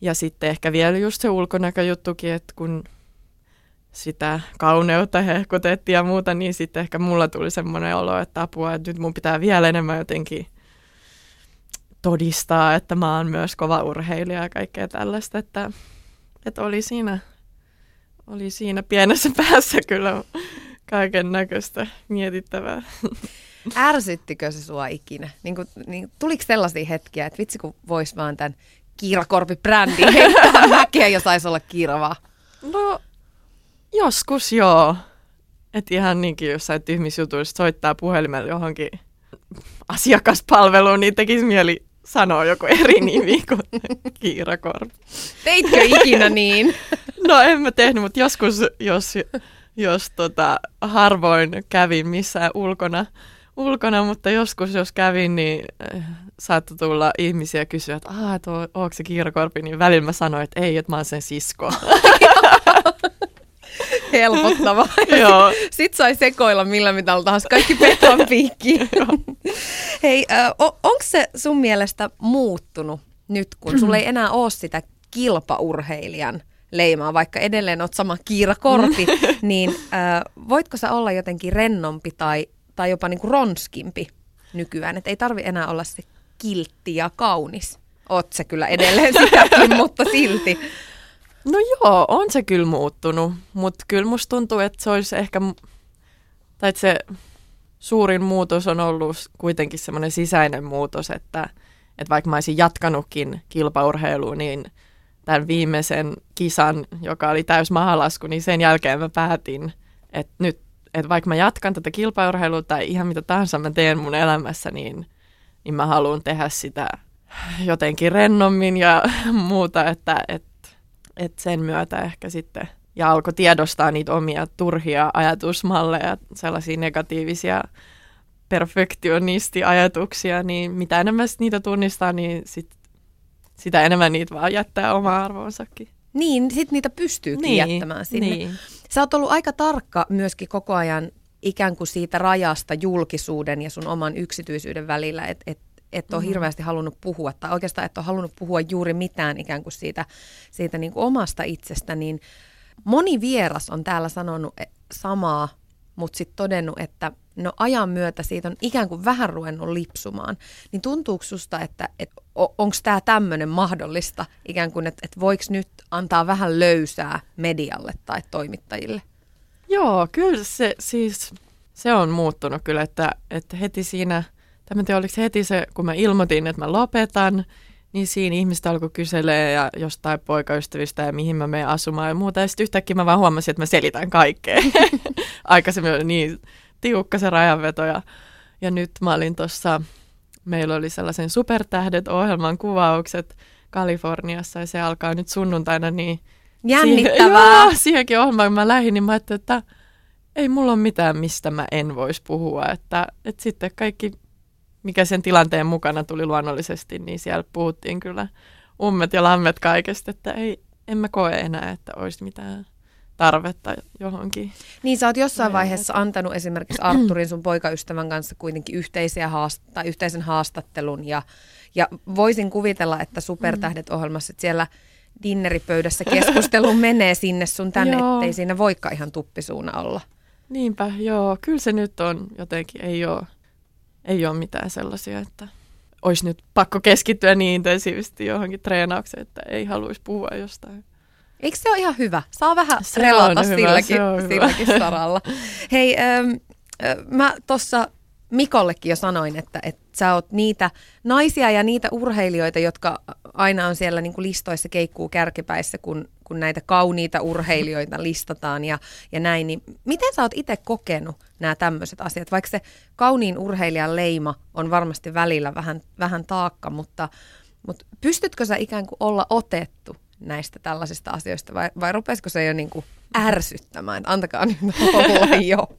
Ja sitten ehkä vielä just se ulkonäköjuttukin, että kun sitä kauneutta hehkutettiin ja muuta, niin sitten ehkä mulla tuli semmoinen olo, että apua, että nyt mun pitää vielä enemmän jotenkin todistaa, että mä oon myös kova urheilija ja kaikkea tällaista, että, että oli siinä oli siinä pienessä päässä kyllä kaiken näköistä mietittävää. Ärsyttikö se sua ikinä? Niin kuin, niin, tuliko sellaisia hetkiä, että vitsi kun vois vaan tämän Kiirakorpi-brändin heittää mäkeä ja saisi olla kirvaa? No, joskus joo. Että ihan niinkin jossain tyhmissä jutuissa soittaa puhelimella johonkin asiakaspalveluun, niin tekisi mieli sanoa joku eri nimi kuin Kiirakorpi. Teitkö ikinä niin? No en mä tehnyt, mutta joskus, jos, jos tota, harvoin kävin missään ulkona, ulkona, mutta joskus jos kävin, niin äh, saattoi tulla ihmisiä kysyä, että aah, että onko se Kiirakorpi, niin välillä mä sanoin, että ei, että mä oon sen sisko. Helpottava. Joo. Sitten sai sekoilla millä mitalla tahansa, kaikki peton piikki. Hei, äh, onko se sun mielestä muuttunut nyt, kun sulla ei enää ole sitä kilpaurheilijan leimaa, vaikka edelleen oot sama Kiira Korpi, niin äh, voitko sä olla jotenkin rennompi tai, tai jopa niinku ronskimpi nykyään, että ei tarvi enää olla se kiltti ja kaunis. Oot se kyllä edelleen sitäkin, mutta silti. No joo, on se kyllä muuttunut, mutta kyllä musta tuntuu, että se olisi ehkä, tai että se suurin muutos on ollut kuitenkin semmoinen sisäinen muutos, että, että vaikka mä olisin jatkanutkin kilpaurheiluun, niin tämän viimeisen kisan, joka oli täys mahalasku, niin sen jälkeen mä päätin, että nyt, että vaikka mä jatkan tätä kilpaurheilua tai ihan mitä tahansa mä teen mun elämässä, niin, niin mä haluan tehdä sitä jotenkin rennommin ja muuta, että, että et sen myötä ehkä sitten, ja alkoi tiedostaa niitä omia turhia ajatusmalleja, sellaisia negatiivisia perfektionisti-ajatuksia, niin mitä enemmän niitä tunnistaa, niin sit, sitä enemmän niitä vaan jättää oma arvoonsakin. Niin, sitten niitä pystyykin niin, jättämään sinne. Niin. Sä oot ollut aika tarkka myöskin koko ajan ikään kuin siitä rajasta julkisuuden ja sun oman yksityisyyden välillä, että et et ole mm. hirveästi halunnut puhua, tai oikeastaan et ole halunnut puhua juuri mitään ikään kuin siitä, siitä niin kuin omasta itsestä, niin moni vieras on täällä sanonut e, samaa, mutta sitten todennut, että no ajan myötä siitä on ikään kuin vähän ruvennut lipsumaan. Niin tuntuuko susta, että, että onko tämä tämmöinen mahdollista, ikään kuin, että, että voiko nyt antaa vähän löysää medialle tai toimittajille? Joo, kyllä se siis, se on muuttunut kyllä, että, että heti siinä – Tämä se heti se, kun mä ilmoitin, että mä lopetan, niin siinä ihmistä alkoi kyselee ja jostain poikaystävistä ja mihin mä menen asumaan ja muuta. Ja sitten yhtäkkiä mä vaan huomasin, että mä selitän kaikkea. Aikaisemmin oli niin tiukka se rajanveto ja, ja nyt mä olin tuossa, meillä oli sellaisen Supertähdet-ohjelman kuvaukset Kaliforniassa ja se alkaa nyt sunnuntaina niin Jännittävää. Siihen, joo, siihenkin ohjelmaan, mä lähdin, niin mä ajattelin, että ei mulla ole mitään, mistä mä en voisi puhua. Että, että sitten kaikki mikä sen tilanteen mukana tuli luonnollisesti, niin siellä puhuttiin kyllä ummet ja lammet kaikesta, että ei, en mä koe enää, että olisi mitään tarvetta johonkin. Niin sä oot jossain vaiheessa antanut esimerkiksi Arturin sun poikaystävän kanssa kuitenkin yhteisiä haast- tai yhteisen haastattelun ja, ja voisin kuvitella, että Supertähdet-ohjelmassa että siellä dinneripöydässä keskustelu menee sinne sun tänne, ettei siinä voikka ihan tuppisuuna olla. Niinpä, joo. Kyllä se nyt on jotenkin, ei ole ei ole mitään sellaisia, että olisi nyt pakko keskittyä niin intensiivisesti johonkin treenaukseen, että ei haluaisi puhua jostain. Eikö se ole ihan hyvä? Saa vähän Se relata hyvä, silläkin, silläkin saralla. Hei, ähm, äh, mä tuossa Mikollekin jo sanoin, että, että sä oot niitä naisia ja niitä urheilijoita, jotka aina on siellä niin kuin listoissa keikkuu kärkipäissä, kun, kun näitä kauniita urheilijoita listataan ja, ja näin. Niin miten sä oot itse kokenut nämä tämmöiset asiat? Vaikka se kauniin urheilijan leima on varmasti välillä vähän, vähän taakka, mutta, mutta pystytkö sä ikään kuin olla otettu näistä tällaisista asioista vai, vai rupesiko se jo niin kuin ärsyttämään? Antakaa nyt olla jo.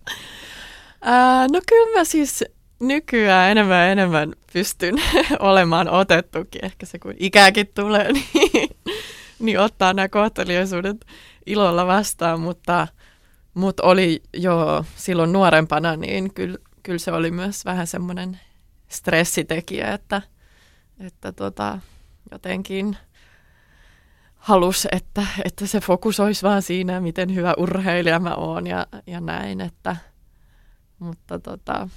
Ää, no kyllä mä siis nykyään enemmän ja enemmän pystyn olemaan otettukin. Ehkä se kun ikääkin tulee, niin, niin ottaa nämä kohteliaisuudet ilolla vastaan, mutta, mutta oli jo silloin nuorempana, niin kyllä, kyllä se oli myös vähän semmoinen stressitekijä, että, että tota, jotenkin halus, että, että se fokus olisi vaan siinä, miten hyvä urheilija mä oon ja, ja näin, että mutta tota,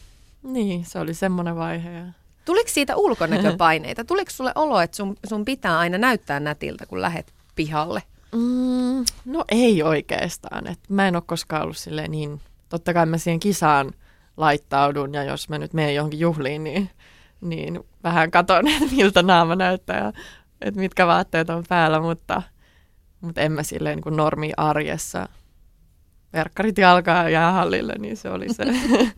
niin, se oli semmoinen vaihe. Ja... Tuliko siitä ulkonäköpaineita? Tuliko sulle olo, että sun, sun pitää aina näyttää nätiltä, kun lähet pihalle? Mm, no ei oikeastaan. Et mä en ole koskaan ollut silleen niin, totta kai mä siihen kisaan laittaudun ja jos mä nyt menen johonkin juhliin, niin, niin vähän katon, että miltä naama näyttää ja että mitkä vaatteet on päällä, mutta, mutta en mä silleen niin kuin normi arjessa verkkarit jalkaa jäähallille, niin se oli se.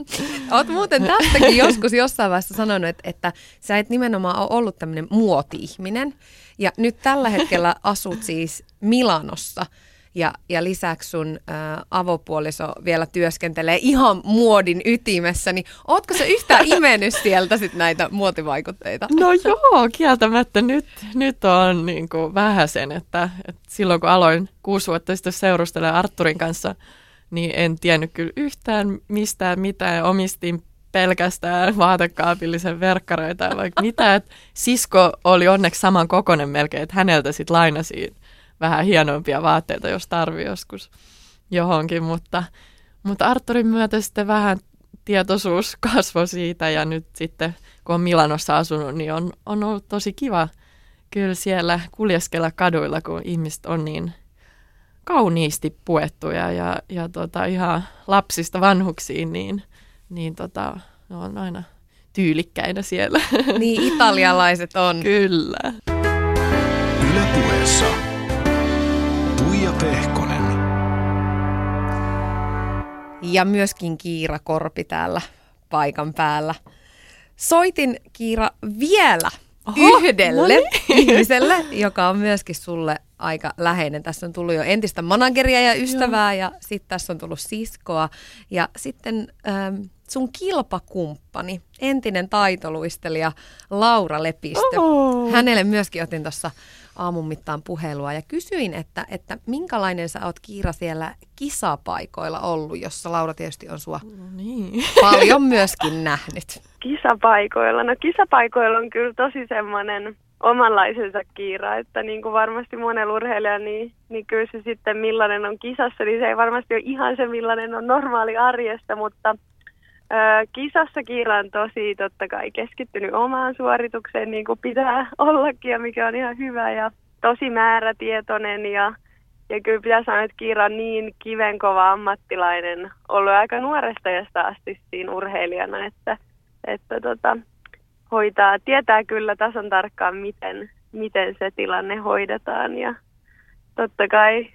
Oot muuten tästäkin joskus jossain vaiheessa sanonut, että, että sä et nimenomaan ole ollut tämmöinen muoti-ihminen. Ja nyt tällä hetkellä asut siis Milanossa. Ja, ja lisäksi sun ä, avopuoliso vielä työskentelee ihan muodin ytimessä, niin ootko se yhtään imennyt sieltä sit näitä muotivaikutteita? No joo, kieltämättä nyt, nyt on niin kuin vähän sen, että, että silloin kun aloin kuusi vuotta sitten seurustelemaan Arturin kanssa, niin en tiennyt kyllä yhtään mistään mitään. Omistin pelkästään vaatekaapillisen verkkareita ja vaikka mitä. Et sisko oli onneksi saman kokonen melkein, että häneltä sitten lainasi vähän hienompia vaatteita, jos tarvii joskus johonkin. Mutta, mutta Arturin myötä sitten vähän tietoisuus kasvoi siitä ja nyt sitten kun on Milanossa asunut, niin on, on ollut tosi kiva kyllä siellä kuljeskella kaduilla, kun ihmiset on niin kauniisti puettuja ja, ja tota, ihan lapsista vanhuksiin, niin, niin tota, ne on aina tyylikkäinä siellä. Niin italialaiset on. Kyllä. Yle puheessa. Tuija Pehkonen. Ja myöskin Kiira Korpi täällä paikan päällä. Soitin Kiira vielä Oho, yhdelle no niin. ihmiselle, joka on myöskin sulle aika läheinen. Tässä on tullut jo entistä manageria ja ystävää ja sitten tässä on tullut siskoa. Ja sitten ähm, sun kilpakumppani, entinen taitoluistelija Laura Lepistö. Oh. Hänelle myöskin otin tuossa aamun mittaan puhelua ja kysyin, että, että minkälainen sä oot Kiira siellä kisapaikoilla ollut, jossa Laura tietysti on sua No niin. paljon myöskin nähnyt. Kisapaikoilla. No kisapaikoilla on kyllä tosi semmoinen omanlaisensa kiira, että niin kuin varmasti monella urheilijalla, niin, niin kyllä se sitten millainen on kisassa, niin se ei varmasti ole ihan se millainen on normaali arjesta, mutta ö, kisassa kiira on tosi totta kai keskittynyt omaan suoritukseen niin kuin pitää ollakin ja mikä on ihan hyvä ja tosi määrätietoinen ja, ja kyllä pitää sanoa, että Kiira on niin kivenkova ammattilainen ollut aika nuoresta asti siinä urheilijana, että, että tota, hoitaa, tietää kyllä tasan tarkkaan, miten, miten se tilanne hoidetaan. Ja totta kai,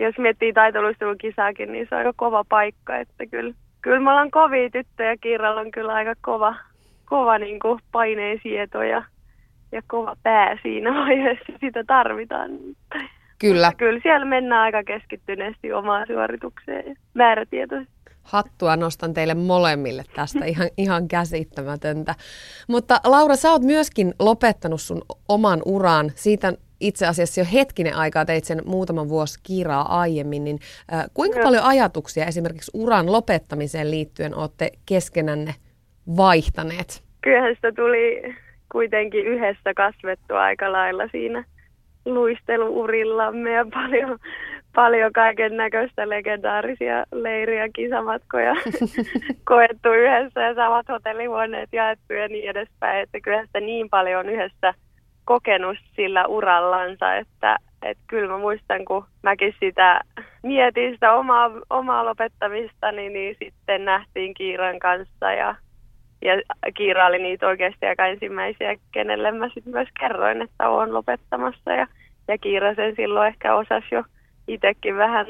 jos miettii taitoluistelukisaakin, niin se on aika kova paikka. Että kyllä, kyllä me ollaan kovia tyttöjä. Kiiralla on kyllä aika kova, kova niin kuin paineinsieto ja, ja kova pää siinä vaiheessa. Sitä tarvitaan. Kyllä, Mutta kyllä siellä mennään aika keskittyneesti omaan suoritukseen ja määrätietoisesti. Hattua nostan teille molemmille tästä, ihan, ihan käsittämätöntä. Mutta Laura, sä oot myöskin lopettanut sun oman uran. Siitä itse asiassa jo hetkinen aikaa teit sen muutaman vuosi kiiraa aiemmin, niin äh, kuinka Joo. paljon ajatuksia esimerkiksi uran lopettamiseen liittyen olette keskenänne vaihtaneet? kyllähän sitä tuli kuitenkin yhdessä kasvettua aika lailla siinä luisteluurillamme ja paljon, paljon kaiken näköistä legendaarisia leiri- ja kisamatkoja koettu yhdessä ja samat hotellihuoneet jaettu ja niin edespäin. Että kyllä sitä niin paljon on yhdessä kokenut sillä urallansa, että, että kyllä mä muistan, kun mäkin sitä mietin sitä omaa, omaa lopettamista, niin, niin sitten nähtiin Kiiran kanssa ja, ja Kiira oli niitä oikeasti aika ensimmäisiä, kenelle mä sitten myös kerroin, että olen lopettamassa ja, ja Kiira sen silloin ehkä osasi jo itsekin vähän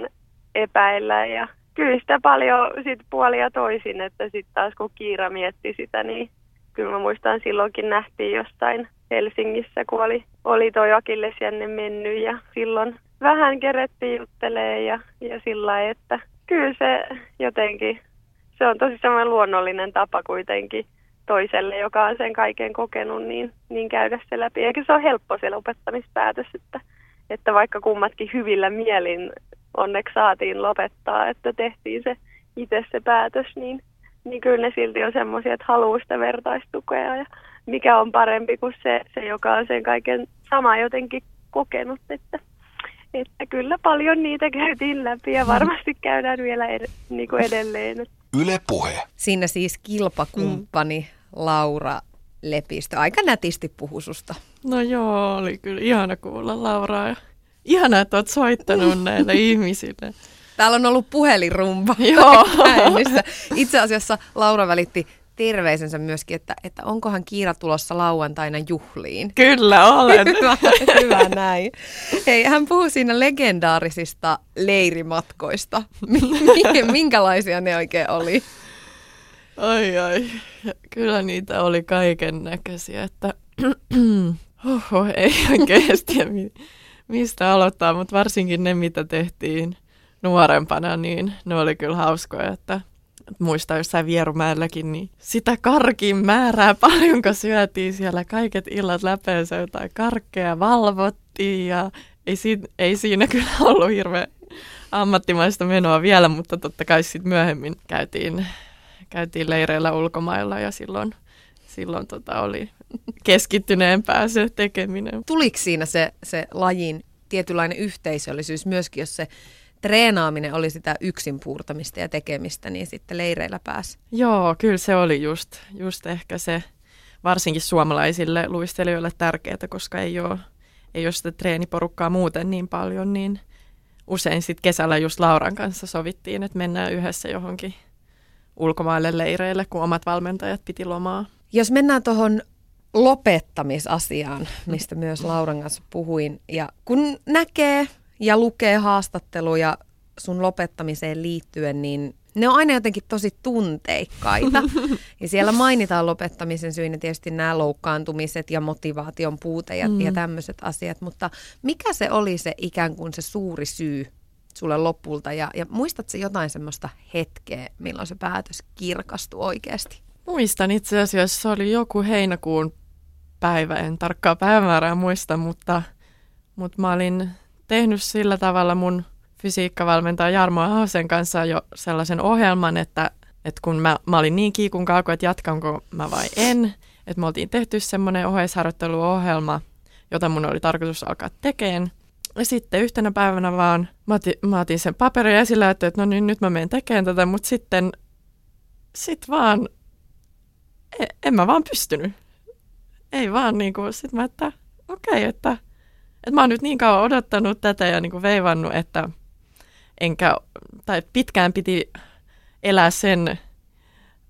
epäillä ja kyllä sitä paljon sit puolia toisin, että sitten taas kun Kiira mietti sitä, niin kyllä mä muistan silloinkin nähtiin jostain Helsingissä, kun oli, oli toi Akillesjänne mennyt ja silloin vähän kerettiin juttelee ja, ja sillä että kyllä se jotenkin, se on tosi semmoinen luonnollinen tapa kuitenkin toiselle, joka on sen kaiken kokenut, niin, niin käydä se läpi. Eikä se ole helppo se lopettamispäätös, että, että vaikka kummatkin hyvillä mielin onneksi saatiin lopettaa, että tehtiin se itse se päätös, niin, niin kyllä ne silti on semmoisia, että haluaa sitä vertaistukea ja mikä on parempi kuin se, se joka on sen kaiken sama jotenkin kokenut, että, että kyllä paljon niitä käytiin läpi ja varmasti käydään vielä ed- niin kuin edelleen. Yle Puhe. Siinä siis kilpakumppani mm. Laura Lepistö. Aika nätisti puhu susta. No joo, oli kyllä ihana kuulla Lauraa. Ja ihana, että oot soittanut näille ihmisille. Täällä on ollut puhelinrumba Joo. käynnissä. Itse asiassa Laura välitti terveisensä myöskin, että, että onkohan Kiira tulossa lauantaina juhliin. Kyllä olen. Hyvä, hyvä näin. Hei, hän puhuu siinä legendaarisista leirimatkoista. Minkälaisia ne oikein oli? Ai ai, kyllä niitä oli kaiken näköisiä, että oho, ei oikeasti mistä aloittaa, mutta varsinkin ne, mitä tehtiin nuorempana, niin ne oli kyllä hauskoja, että muista jossain Vierumäelläkin, niin sitä karkin määrää paljonko syötiin siellä kaiket illat läpeensä jotain karkkeja valvottiin ja ei, siinä, ei siinä kyllä ollut hirveän ammattimaista menoa vielä, mutta totta kai sitten myöhemmin käytiin, käytiin leireillä ulkomailla ja silloin, silloin tota oli keskittyneempää se tekeminen. Tuliko siinä se, se lajin tietynlainen yhteisöllisyys myöskin, jos se treenaaminen oli sitä yksin puurtamista ja tekemistä, niin sitten leireillä pääsi. Joo, kyllä se oli just, just ehkä se varsinkin suomalaisille luistelijoille tärkeää, koska ei ole, ei ole sitä treeniporukkaa muuten niin paljon, niin usein sitten kesällä just Lauran kanssa sovittiin, että mennään yhdessä johonkin ulkomaille leireille, kun omat valmentajat piti lomaa. Jos mennään tuohon lopettamisasiaan, mistä myös Lauran kanssa puhuin, ja kun näkee ja lukee haastatteluja sun lopettamiseen liittyen, niin ne on aina jotenkin tosi tunteikkaita. Ja siellä mainitaan lopettamisen syinä tietysti nämä loukkaantumiset ja motivaation puute ja, mm. ja tämmöiset asiat. Mutta mikä se oli se ikään kuin se suuri syy sulle lopulta? Ja, ja muistatko jotain semmoista hetkeä, milloin se päätös kirkastui oikeasti? Muistan itse asiassa, se oli joku heinäkuun päivä, en tarkkaa päivämäärää muista, mutta, mutta mä olin tehnyt sillä tavalla mun fysiikkavalmentaja Jarmo Ahosen kanssa jo sellaisen ohjelman, että, että kun mä, mä olin niin kiikun kauko, että jatkanko mä vai en, että me oltiin tehty semmoinen oheisharjoitteluohjelma, jota mun oli tarkoitus alkaa tekemään. Ja sitten yhtenä päivänä vaan mä otin, mä otin sen paperin esillä, että no niin, nyt mä menen tekemään tätä, mutta sitten sit vaan, en, en mä vaan pystynyt. Ei vaan niin kuin, sit mä, että okei, okay, että et mä oon nyt niin kauan odottanut tätä ja niin kuin veivannut, että enkä, tai pitkään piti elää sen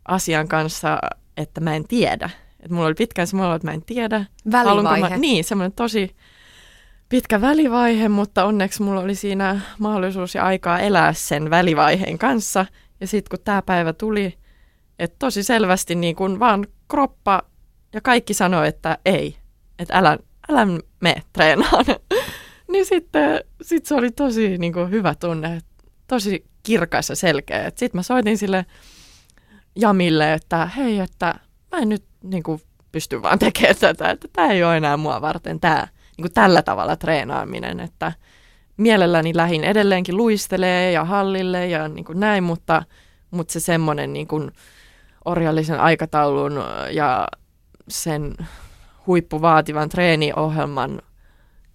asian kanssa, että mä en tiedä. Et mulla oli pitkään semmoinen, että mä en tiedä. Välivaihe. Mä, niin, semmoinen tosi pitkä välivaihe, mutta onneksi mulla oli siinä mahdollisuus ja aikaa elää sen välivaiheen kanssa. Ja sitten kun tämä päivä tuli, että tosi selvästi niin kun vaan kroppa ja kaikki sanoi, että ei, että älä, älä me treenaan. niin sitten sit se oli tosi niin kuin, hyvä tunne, tosi kirkas ja selkeä. Sitten mä soitin sille Jamille, että hei, että mä en nyt niin kuin, pysty vaan tekemään tätä, että tämä ei ole enää mua varten tämä niin kuin tällä tavalla treenaaminen, että mielelläni lähin edelleenkin luistelee ja hallille ja niin kuin näin, mutta, mutta se semmoinen niin orjallisen aikataulun ja sen huippuvaativan treeniohjelman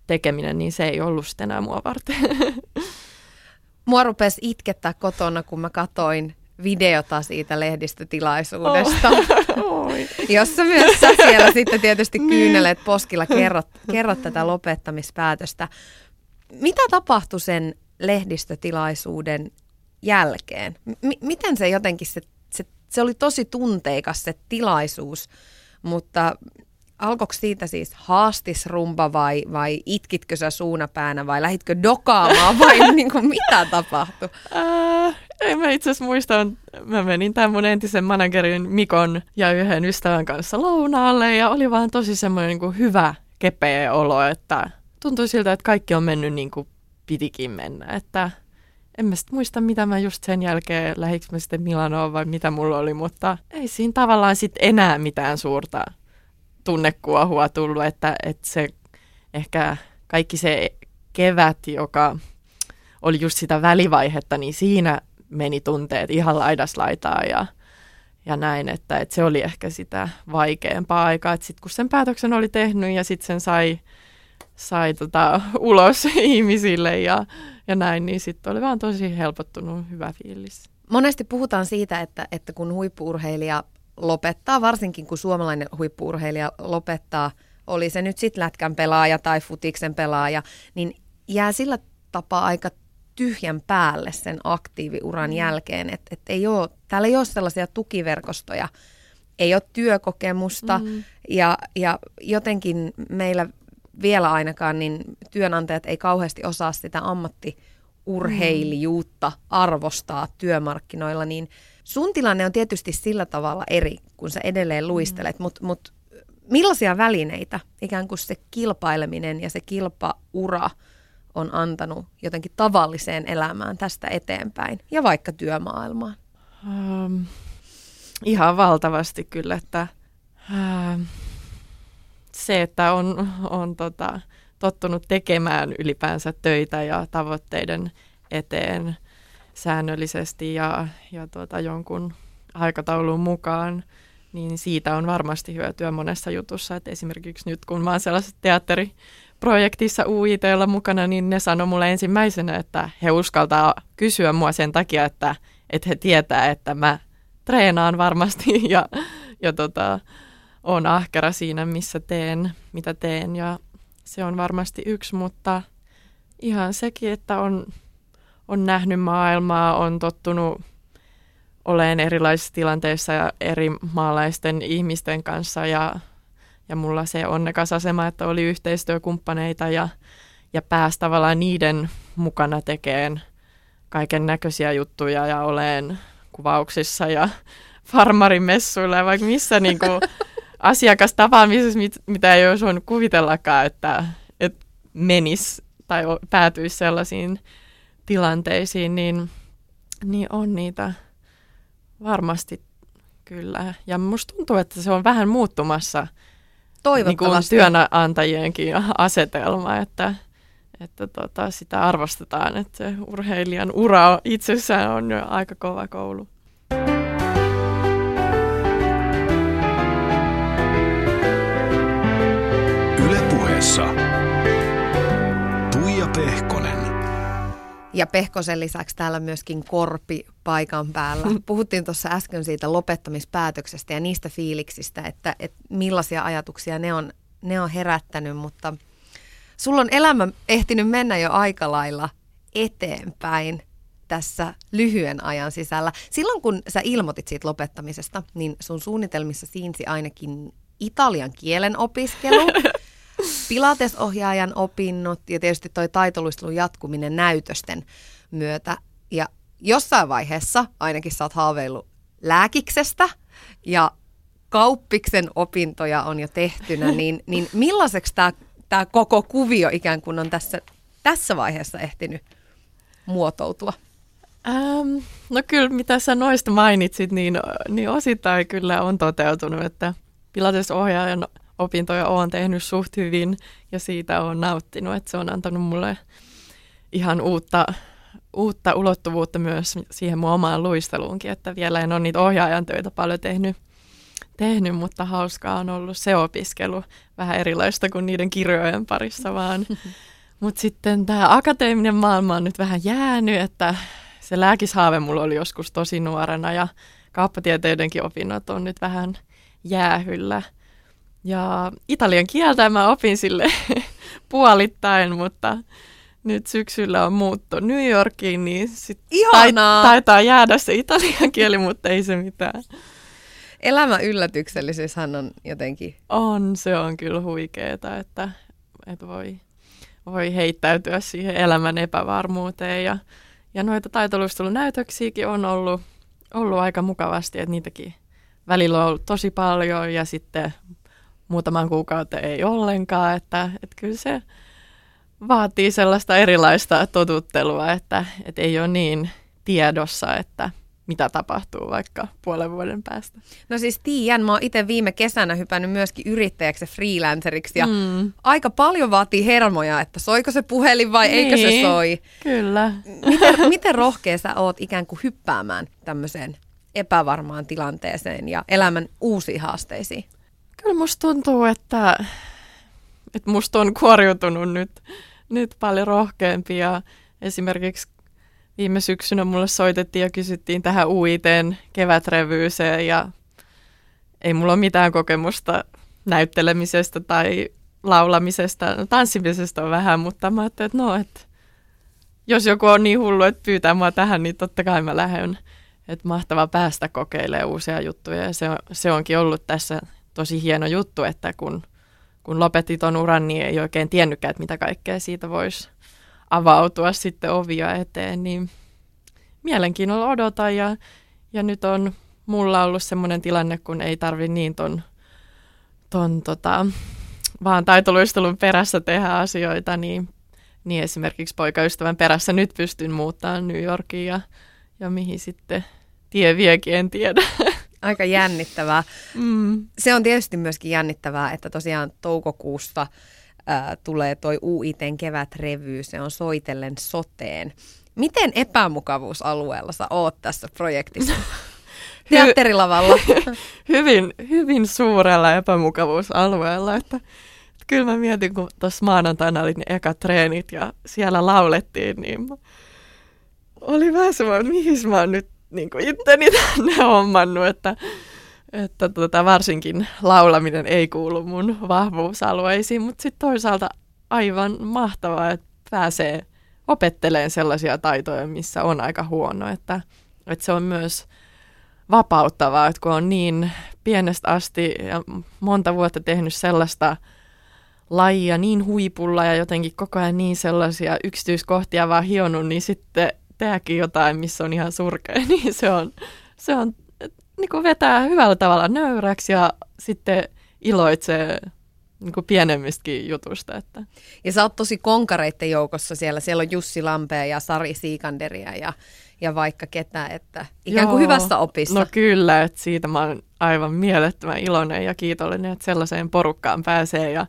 tekeminen, niin se ei ollut sitten enää mua varten. Mua rupesi itkettää kotona, kun mä katoin videota siitä lehdistötilaisuudesta, Oh. jossa myös sä siellä sitten tietysti kyyneleet poskilla kerrot, kerrot tätä lopettamispäätöstä. Mitä tapahtui sen lehdistötilaisuuden jälkeen? M- miten se jotenkin, se, se, se oli tosi tunteikas se tilaisuus, mutta alkoiko siitä siis haastisrumba vai, vai itkitkö sä suunapäänä vai lähditkö dokaamaan vai niin kuin, mitä tapahtui? Äh, en mä itse asiassa muista, mä menin tämän mun entisen managerin Mikon ja yhden ystävän kanssa lounaalle ja oli vaan tosi semmoinen niin kuin hyvä kepeä olo, että tuntui siltä, että kaikki on mennyt niin kuin pitikin mennä, että en mä sit muista, mitä mä just sen jälkeen, lähikö mä sitten Milanoon vai mitä mulla oli, mutta ei siinä tavallaan sit enää mitään suurta tunnekuohua tullut, että, että se ehkä kaikki se kevät, joka oli just sitä välivaihetta, niin siinä meni tunteet ihan laidaslaitaa ja, ja näin, että, että se oli ehkä sitä vaikeampaa aikaa, että sitten kun sen päätöksen oli tehnyt ja sitten sen sai, sai tota, ulos ihmisille ja, ja näin, niin sitten oli vaan tosi helpottunut hyvä fiilis. Monesti puhutaan siitä, että, että kun huippuurheilija lopettaa, varsinkin kun suomalainen huippuurheilija lopettaa, oli se nyt sitten lätkän pelaaja tai futiksen pelaaja, niin jää sillä tapaa aika tyhjän päälle sen aktiiviuran jälkeen, että et ei ole, täällä ei ole sellaisia tukiverkostoja, ei ole työkokemusta mm. ja, ja jotenkin meillä vielä ainakaan niin työnantajat ei kauheasti osaa sitä ammattiurheilijuutta arvostaa työmarkkinoilla, niin sun tilanne on tietysti sillä tavalla eri, kun sä edelleen luistelet, mm. mutta mut millaisia välineitä ikään kuin se kilpaileminen ja se kilpaura on antanut jotenkin tavalliseen elämään tästä eteenpäin ja vaikka työmaailmaan? Um, ihan valtavasti kyllä, että um, se, että on, on tota, tottunut tekemään ylipäänsä töitä ja tavoitteiden eteen säännöllisesti ja, ja tuota, jonkun aikataulun mukaan, niin siitä on varmasti hyötyä monessa jutussa. Et esimerkiksi nyt kun mä oon sellaisessa teatteriprojektissa UITllä mukana, niin ne sanoi mulle ensimmäisenä, että he uskaltaa kysyä mua sen takia, että, että he tietää, että mä treenaan varmasti ja, ja tota, on ahkera siinä, missä teen, mitä teen ja se on varmasti yksi, mutta ihan sekin, että on, on nähnyt maailmaa, on tottunut olen erilaisissa tilanteissa ja eri maalaisten ihmisten kanssa ja, ja mulla se onnekas asema, että oli yhteistyökumppaneita ja, ja pääsi tavallaan niiden mukana tekemään kaiken näköisiä juttuja ja olen kuvauksissa ja farmarimessuilla ja vaikka missä niin kuin, asiakastapaamisessa, mit, mitä ei olisi voinut kuvitellakaan, että, että menisi tai päätyisi sellaisiin tilanteisiin, niin, niin on niitä varmasti kyllä. Ja musta tuntuu, että se on vähän muuttumassa niin kuin työnantajienkin asetelma, että, että tota, sitä arvostetaan, että se urheilijan ura itsessään on jo aika kova koulu. Ja Pehkosen lisäksi täällä myöskin Korpi paikan päällä. Puhuttiin tuossa äsken siitä lopettamispäätöksestä ja niistä fiiliksistä, että, että millaisia ajatuksia ne on, ne on herättänyt, mutta sulla on elämä ehtinyt mennä jo aika lailla eteenpäin tässä lyhyen ajan sisällä. Silloin kun sä ilmoitit siitä lopettamisesta, niin sun suunnitelmissa siinsi ainakin italian kielen opiskelu, pilatesohjaajan opinnot ja tietysti toi taitoluistelun jatkuminen näytösten myötä. Ja jossain vaiheessa ainakin sä oot haaveillut lääkiksestä ja kauppiksen opintoja on jo tehtynä, niin, niin millaiseksi tämä koko kuvio ikään kuin on tässä, tässä vaiheessa ehtinyt muotoutua? Ähm, no kyllä, mitä sä noista mainitsit, niin, niin osittain kyllä on toteutunut, että pilatesohjaajan opintoja olen tehnyt suht hyvin ja siitä olen nauttinut, että se on antanut mulle ihan uutta, uutta ulottuvuutta myös siihen mun omaan luisteluunkin, että vielä en ole niitä ohjaajan töitä paljon tehnyt, tehnyt, mutta hauskaa on ollut se opiskelu, vähän erilaista kuin niiden kirjojen parissa, vaan, Mutta sitten tämä akateeminen maailma on nyt vähän jäänyt, että se lääkishaave mulla oli joskus tosi nuorena ja kauppatieteidenkin opinnot on nyt vähän jäähyllä. Ja italian kieltä mä opin sille puolittain, mutta nyt syksyllä on muutto New Yorkiin, niin sit Ihanaa! taitaa jäädä se italian kieli, mutta ei se mitään. Elämä yllätyksellisyyshän on jotenkin... On, se on kyllä huikeeta, että, että voi, voi heittäytyä siihen elämän epävarmuuteen. Ja, ja noita taitoluistelunäytöksiäkin on ollut, ollut aika mukavasti, että niitäkin välillä on ollut tosi paljon ja sitten muutaman kuukauden ei ollenkaan, että, että kyllä se vaatii sellaista erilaista totuttelua, että, että ei ole niin tiedossa, että mitä tapahtuu vaikka puolen vuoden päästä. No siis tiedän, mä oon itse viime kesänä hypännyt myöskin yrittäjäksi ja freelanceriksi ja Mm. aika paljon vaatii hermoja, että soiko se puhelin vai niin. eikö se Niin. soi. Kyllä. Miten, miten rohkea sä oot ikään kuin hyppäämään tämmöiseen epävarmaan tilanteeseen ja elämän uusiin haasteisiin? Kyllä musta tuntuu, että, että musta on kuoriutunut nyt, nyt paljon rohkeampi ja esimerkiksi viime syksynä mulle soitettiin ja kysyttiin tähän UITn kevätrevyyseen ja ei mulla ole mitään kokemusta näyttelemisestä tai laulamisesta, no, tanssimisesta on vähän, mutta mä ajattelin, että no, että jos joku on niin hullu, että pyytää mua tähän, niin totta kai mä lähden. Että mahtavaa päästä kokeilemaan uusia juttuja ja se, se onkin ollut tässä tosi hieno juttu, että kun, kun lopetti ton uran, niin ei oikein tiennytkään, että mitä kaikkea siitä voisi avautua sitten ovia eteen, niin mielenkiinnolla odotan ja, ja nyt on mulla ollut semmoinen tilanne, kun ei tarvi niin ton, ton tota, vaan taitoluistelun perässä tehdä asioita, niin, niin esimerkiksi poikaystävän perässä nyt pystyn muuttamaan New Yorkiin ja, ja mihin sitten tie viekin, en tiedä. Aika jännittävää. Mm. Se on tietysti myöskin jännittävää, että tosiaan toukokuusta ää, tulee toi UITn kevätrevy, se on soitellen soteen. Miten epämukavuusalueella sä oot tässä projektissa? Teatterilavalla. hyvin, hyvin suurella epämukavuusalueella, että, että kyllä mä mietin, kun tuossa maanantaina oli ne ekat treenit ja siellä laulettiin, niin oli vähän semmoinen, mihin mä oon nyt niin kuin itteni tänne hommannut, että, että tota, varsinkin laulaminen ei kuulu mun vahvuusalueisiin, mutta sitten toisaalta aivan mahtavaa, että pääsee opettelemaan sellaisia taitoja, missä on aika huono, että, että se on myös vapauttavaa, että kun on niin pienestä asti ja monta vuotta tehnyt sellaista lajia niin huipulla ja jotenkin koko ajan niin sellaisia yksityiskohtia vaan hionut, niin sitten tehdäkin jotain, missä on ihan surkea, niin se on, se on niin kuin vetää hyvällä tavalla nöyräksi ja sitten iloitsee niin kuin pienemmistäkin jutusta. Että. Ja sä oot tosi konkareitten joukossa siellä. Siellä on Jussi Lampea ja Sari Siikanderia ja, ja vaikka ketä, että ikään kuin Joo. hyvässä opissa. No kyllä, että siitä mä oon aivan mielettömän iloinen ja kiitollinen, että sellaiseen porukkaan pääsee. Ja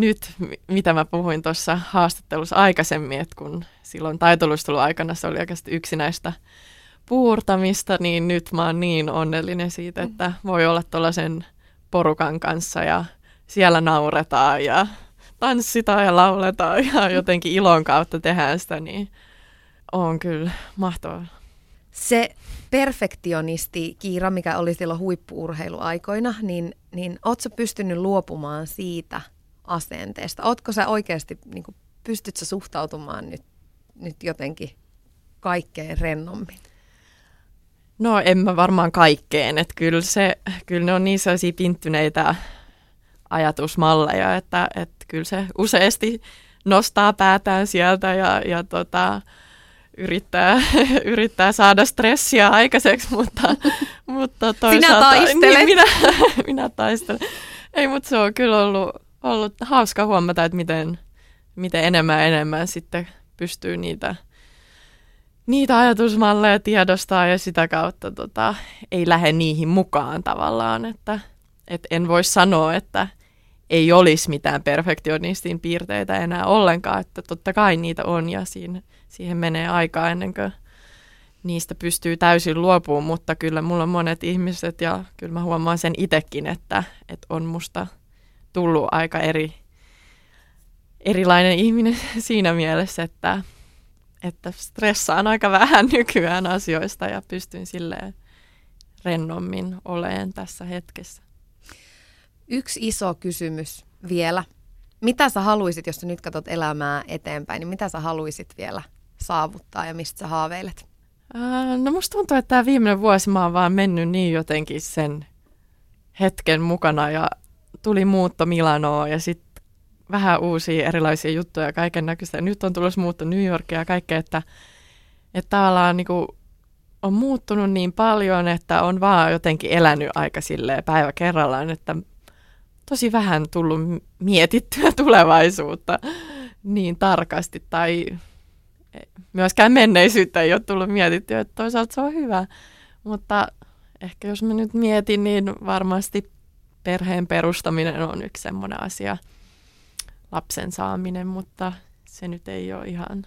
nyt, mi- mitä mä puhuin tuossa haastattelussa aikaisemmin, että kun silloin taitoluisteluaikana se oli oikeasti yksinäistä puurtamista, niin nyt mä oon niin onnellinen siitä, että voi olla tuollaisen porukan kanssa ja siellä nauretaan ja tanssitaan ja lauletaan ja jotenkin ilon kautta tehdään sitä, niin on kyllä mahtavaa. Se perfektionisti Kiira, mikä oli silloin huippuurheiluaikoina, niin, niin ootko pystynyt luopumaan siitä asenteesta? Ootko sä oikeasti, niin kuin, pystyt sä suhtautumaan nyt, nyt jotenkin kaikkeen rennommin? No en mä varmaan kaikkeen, että kyllä, se, kyllä ne on niin sellaisia pinttyneitä ajatusmalleja, että, että kyllä se useasti nostaa päätään sieltä ja, ja tota, yrittää, yrittää saada stressiä aikaiseksi, mutta, mutta toisaalta... taistelet. Niin, minä, minä taistelen. Ei, mutta se on kyllä ollut, ollut hauska huomata, että miten, miten enemmän enemmän sitten pystyy niitä niitä ajatusmalleja tiedostaa ja sitä kautta tota, ei lähde niihin mukaan tavallaan, että et en voi sanoa, että ei olisi mitään perfektionistin piirteitä enää ollenkaan, että totta kai niitä on ja siinä, siihen menee aikaa ennen kuin niistä pystyy täysin luopumaan, mutta kyllä mulla on monet ihmiset ja kyllä mä huomaan sen itsekin, että, että on musta tullut aika eri, erilainen ihminen siinä mielessä, että, että stressaan aika vähän nykyään asioista ja pystyn silleen rennommin oleen tässä hetkessä. Yksi iso kysymys vielä. Mitä sä haluaisit, jos sä nyt katsot elämää eteenpäin, niin mitä sä haluaisit vielä saavuttaa ja mistä sä haaveilet? no musta tuntuu, että tämä viimeinen vuosi mä oon vaan mennyt niin jotenkin sen hetken mukana ja tuli muutto Milanoa ja sitten vähän uusia erilaisia juttuja kaiken näköistä. Nyt on tulossa muutto New Yorkia ja kaikkea, että, että tavallaan niin kuin on muuttunut niin paljon, että on vaan jotenkin elänyt aika silleen päivä kerrallaan, että tosi vähän tullut mietittyä tulevaisuutta niin tarkasti tai myöskään menneisyyttä ei ole tullut mietittyä, että toisaalta se on hyvä. Mutta ehkä jos mä nyt mietin, niin varmasti perheen perustaminen on yksi semmoinen asia, lapsen saaminen, mutta se nyt ei ole ihan,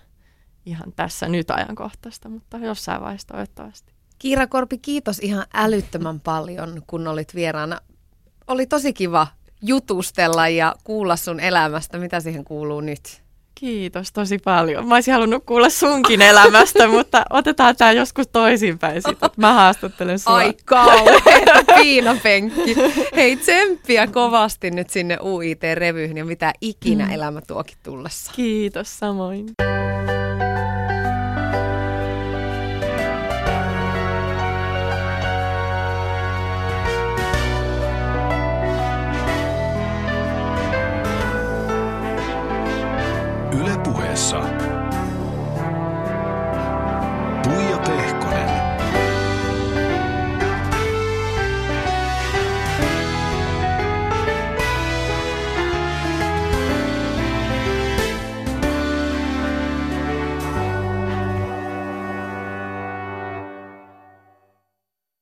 ihan tässä nyt ajankohtaista, mutta jossain vaiheessa toivottavasti. Kiira Korpi, kiitos ihan älyttömän paljon, kun olit vieraana. Oli tosi kiva jutustella ja kuulla sun elämästä, mitä siihen kuuluu nyt. Kiitos tosi paljon. Mä olisin halunnut kuulla sunkin elämästä, mutta otetaan tämä joskus toisinpäin sitten. Mä haastattelen sua. Ai kauheeta, piinapenkki. Hei, tsemppiä kovasti nyt sinne UIT-revyyn ja mitä ikinä mm. elämä tuokin tullessa. Kiitos samoin. Ylepuheessa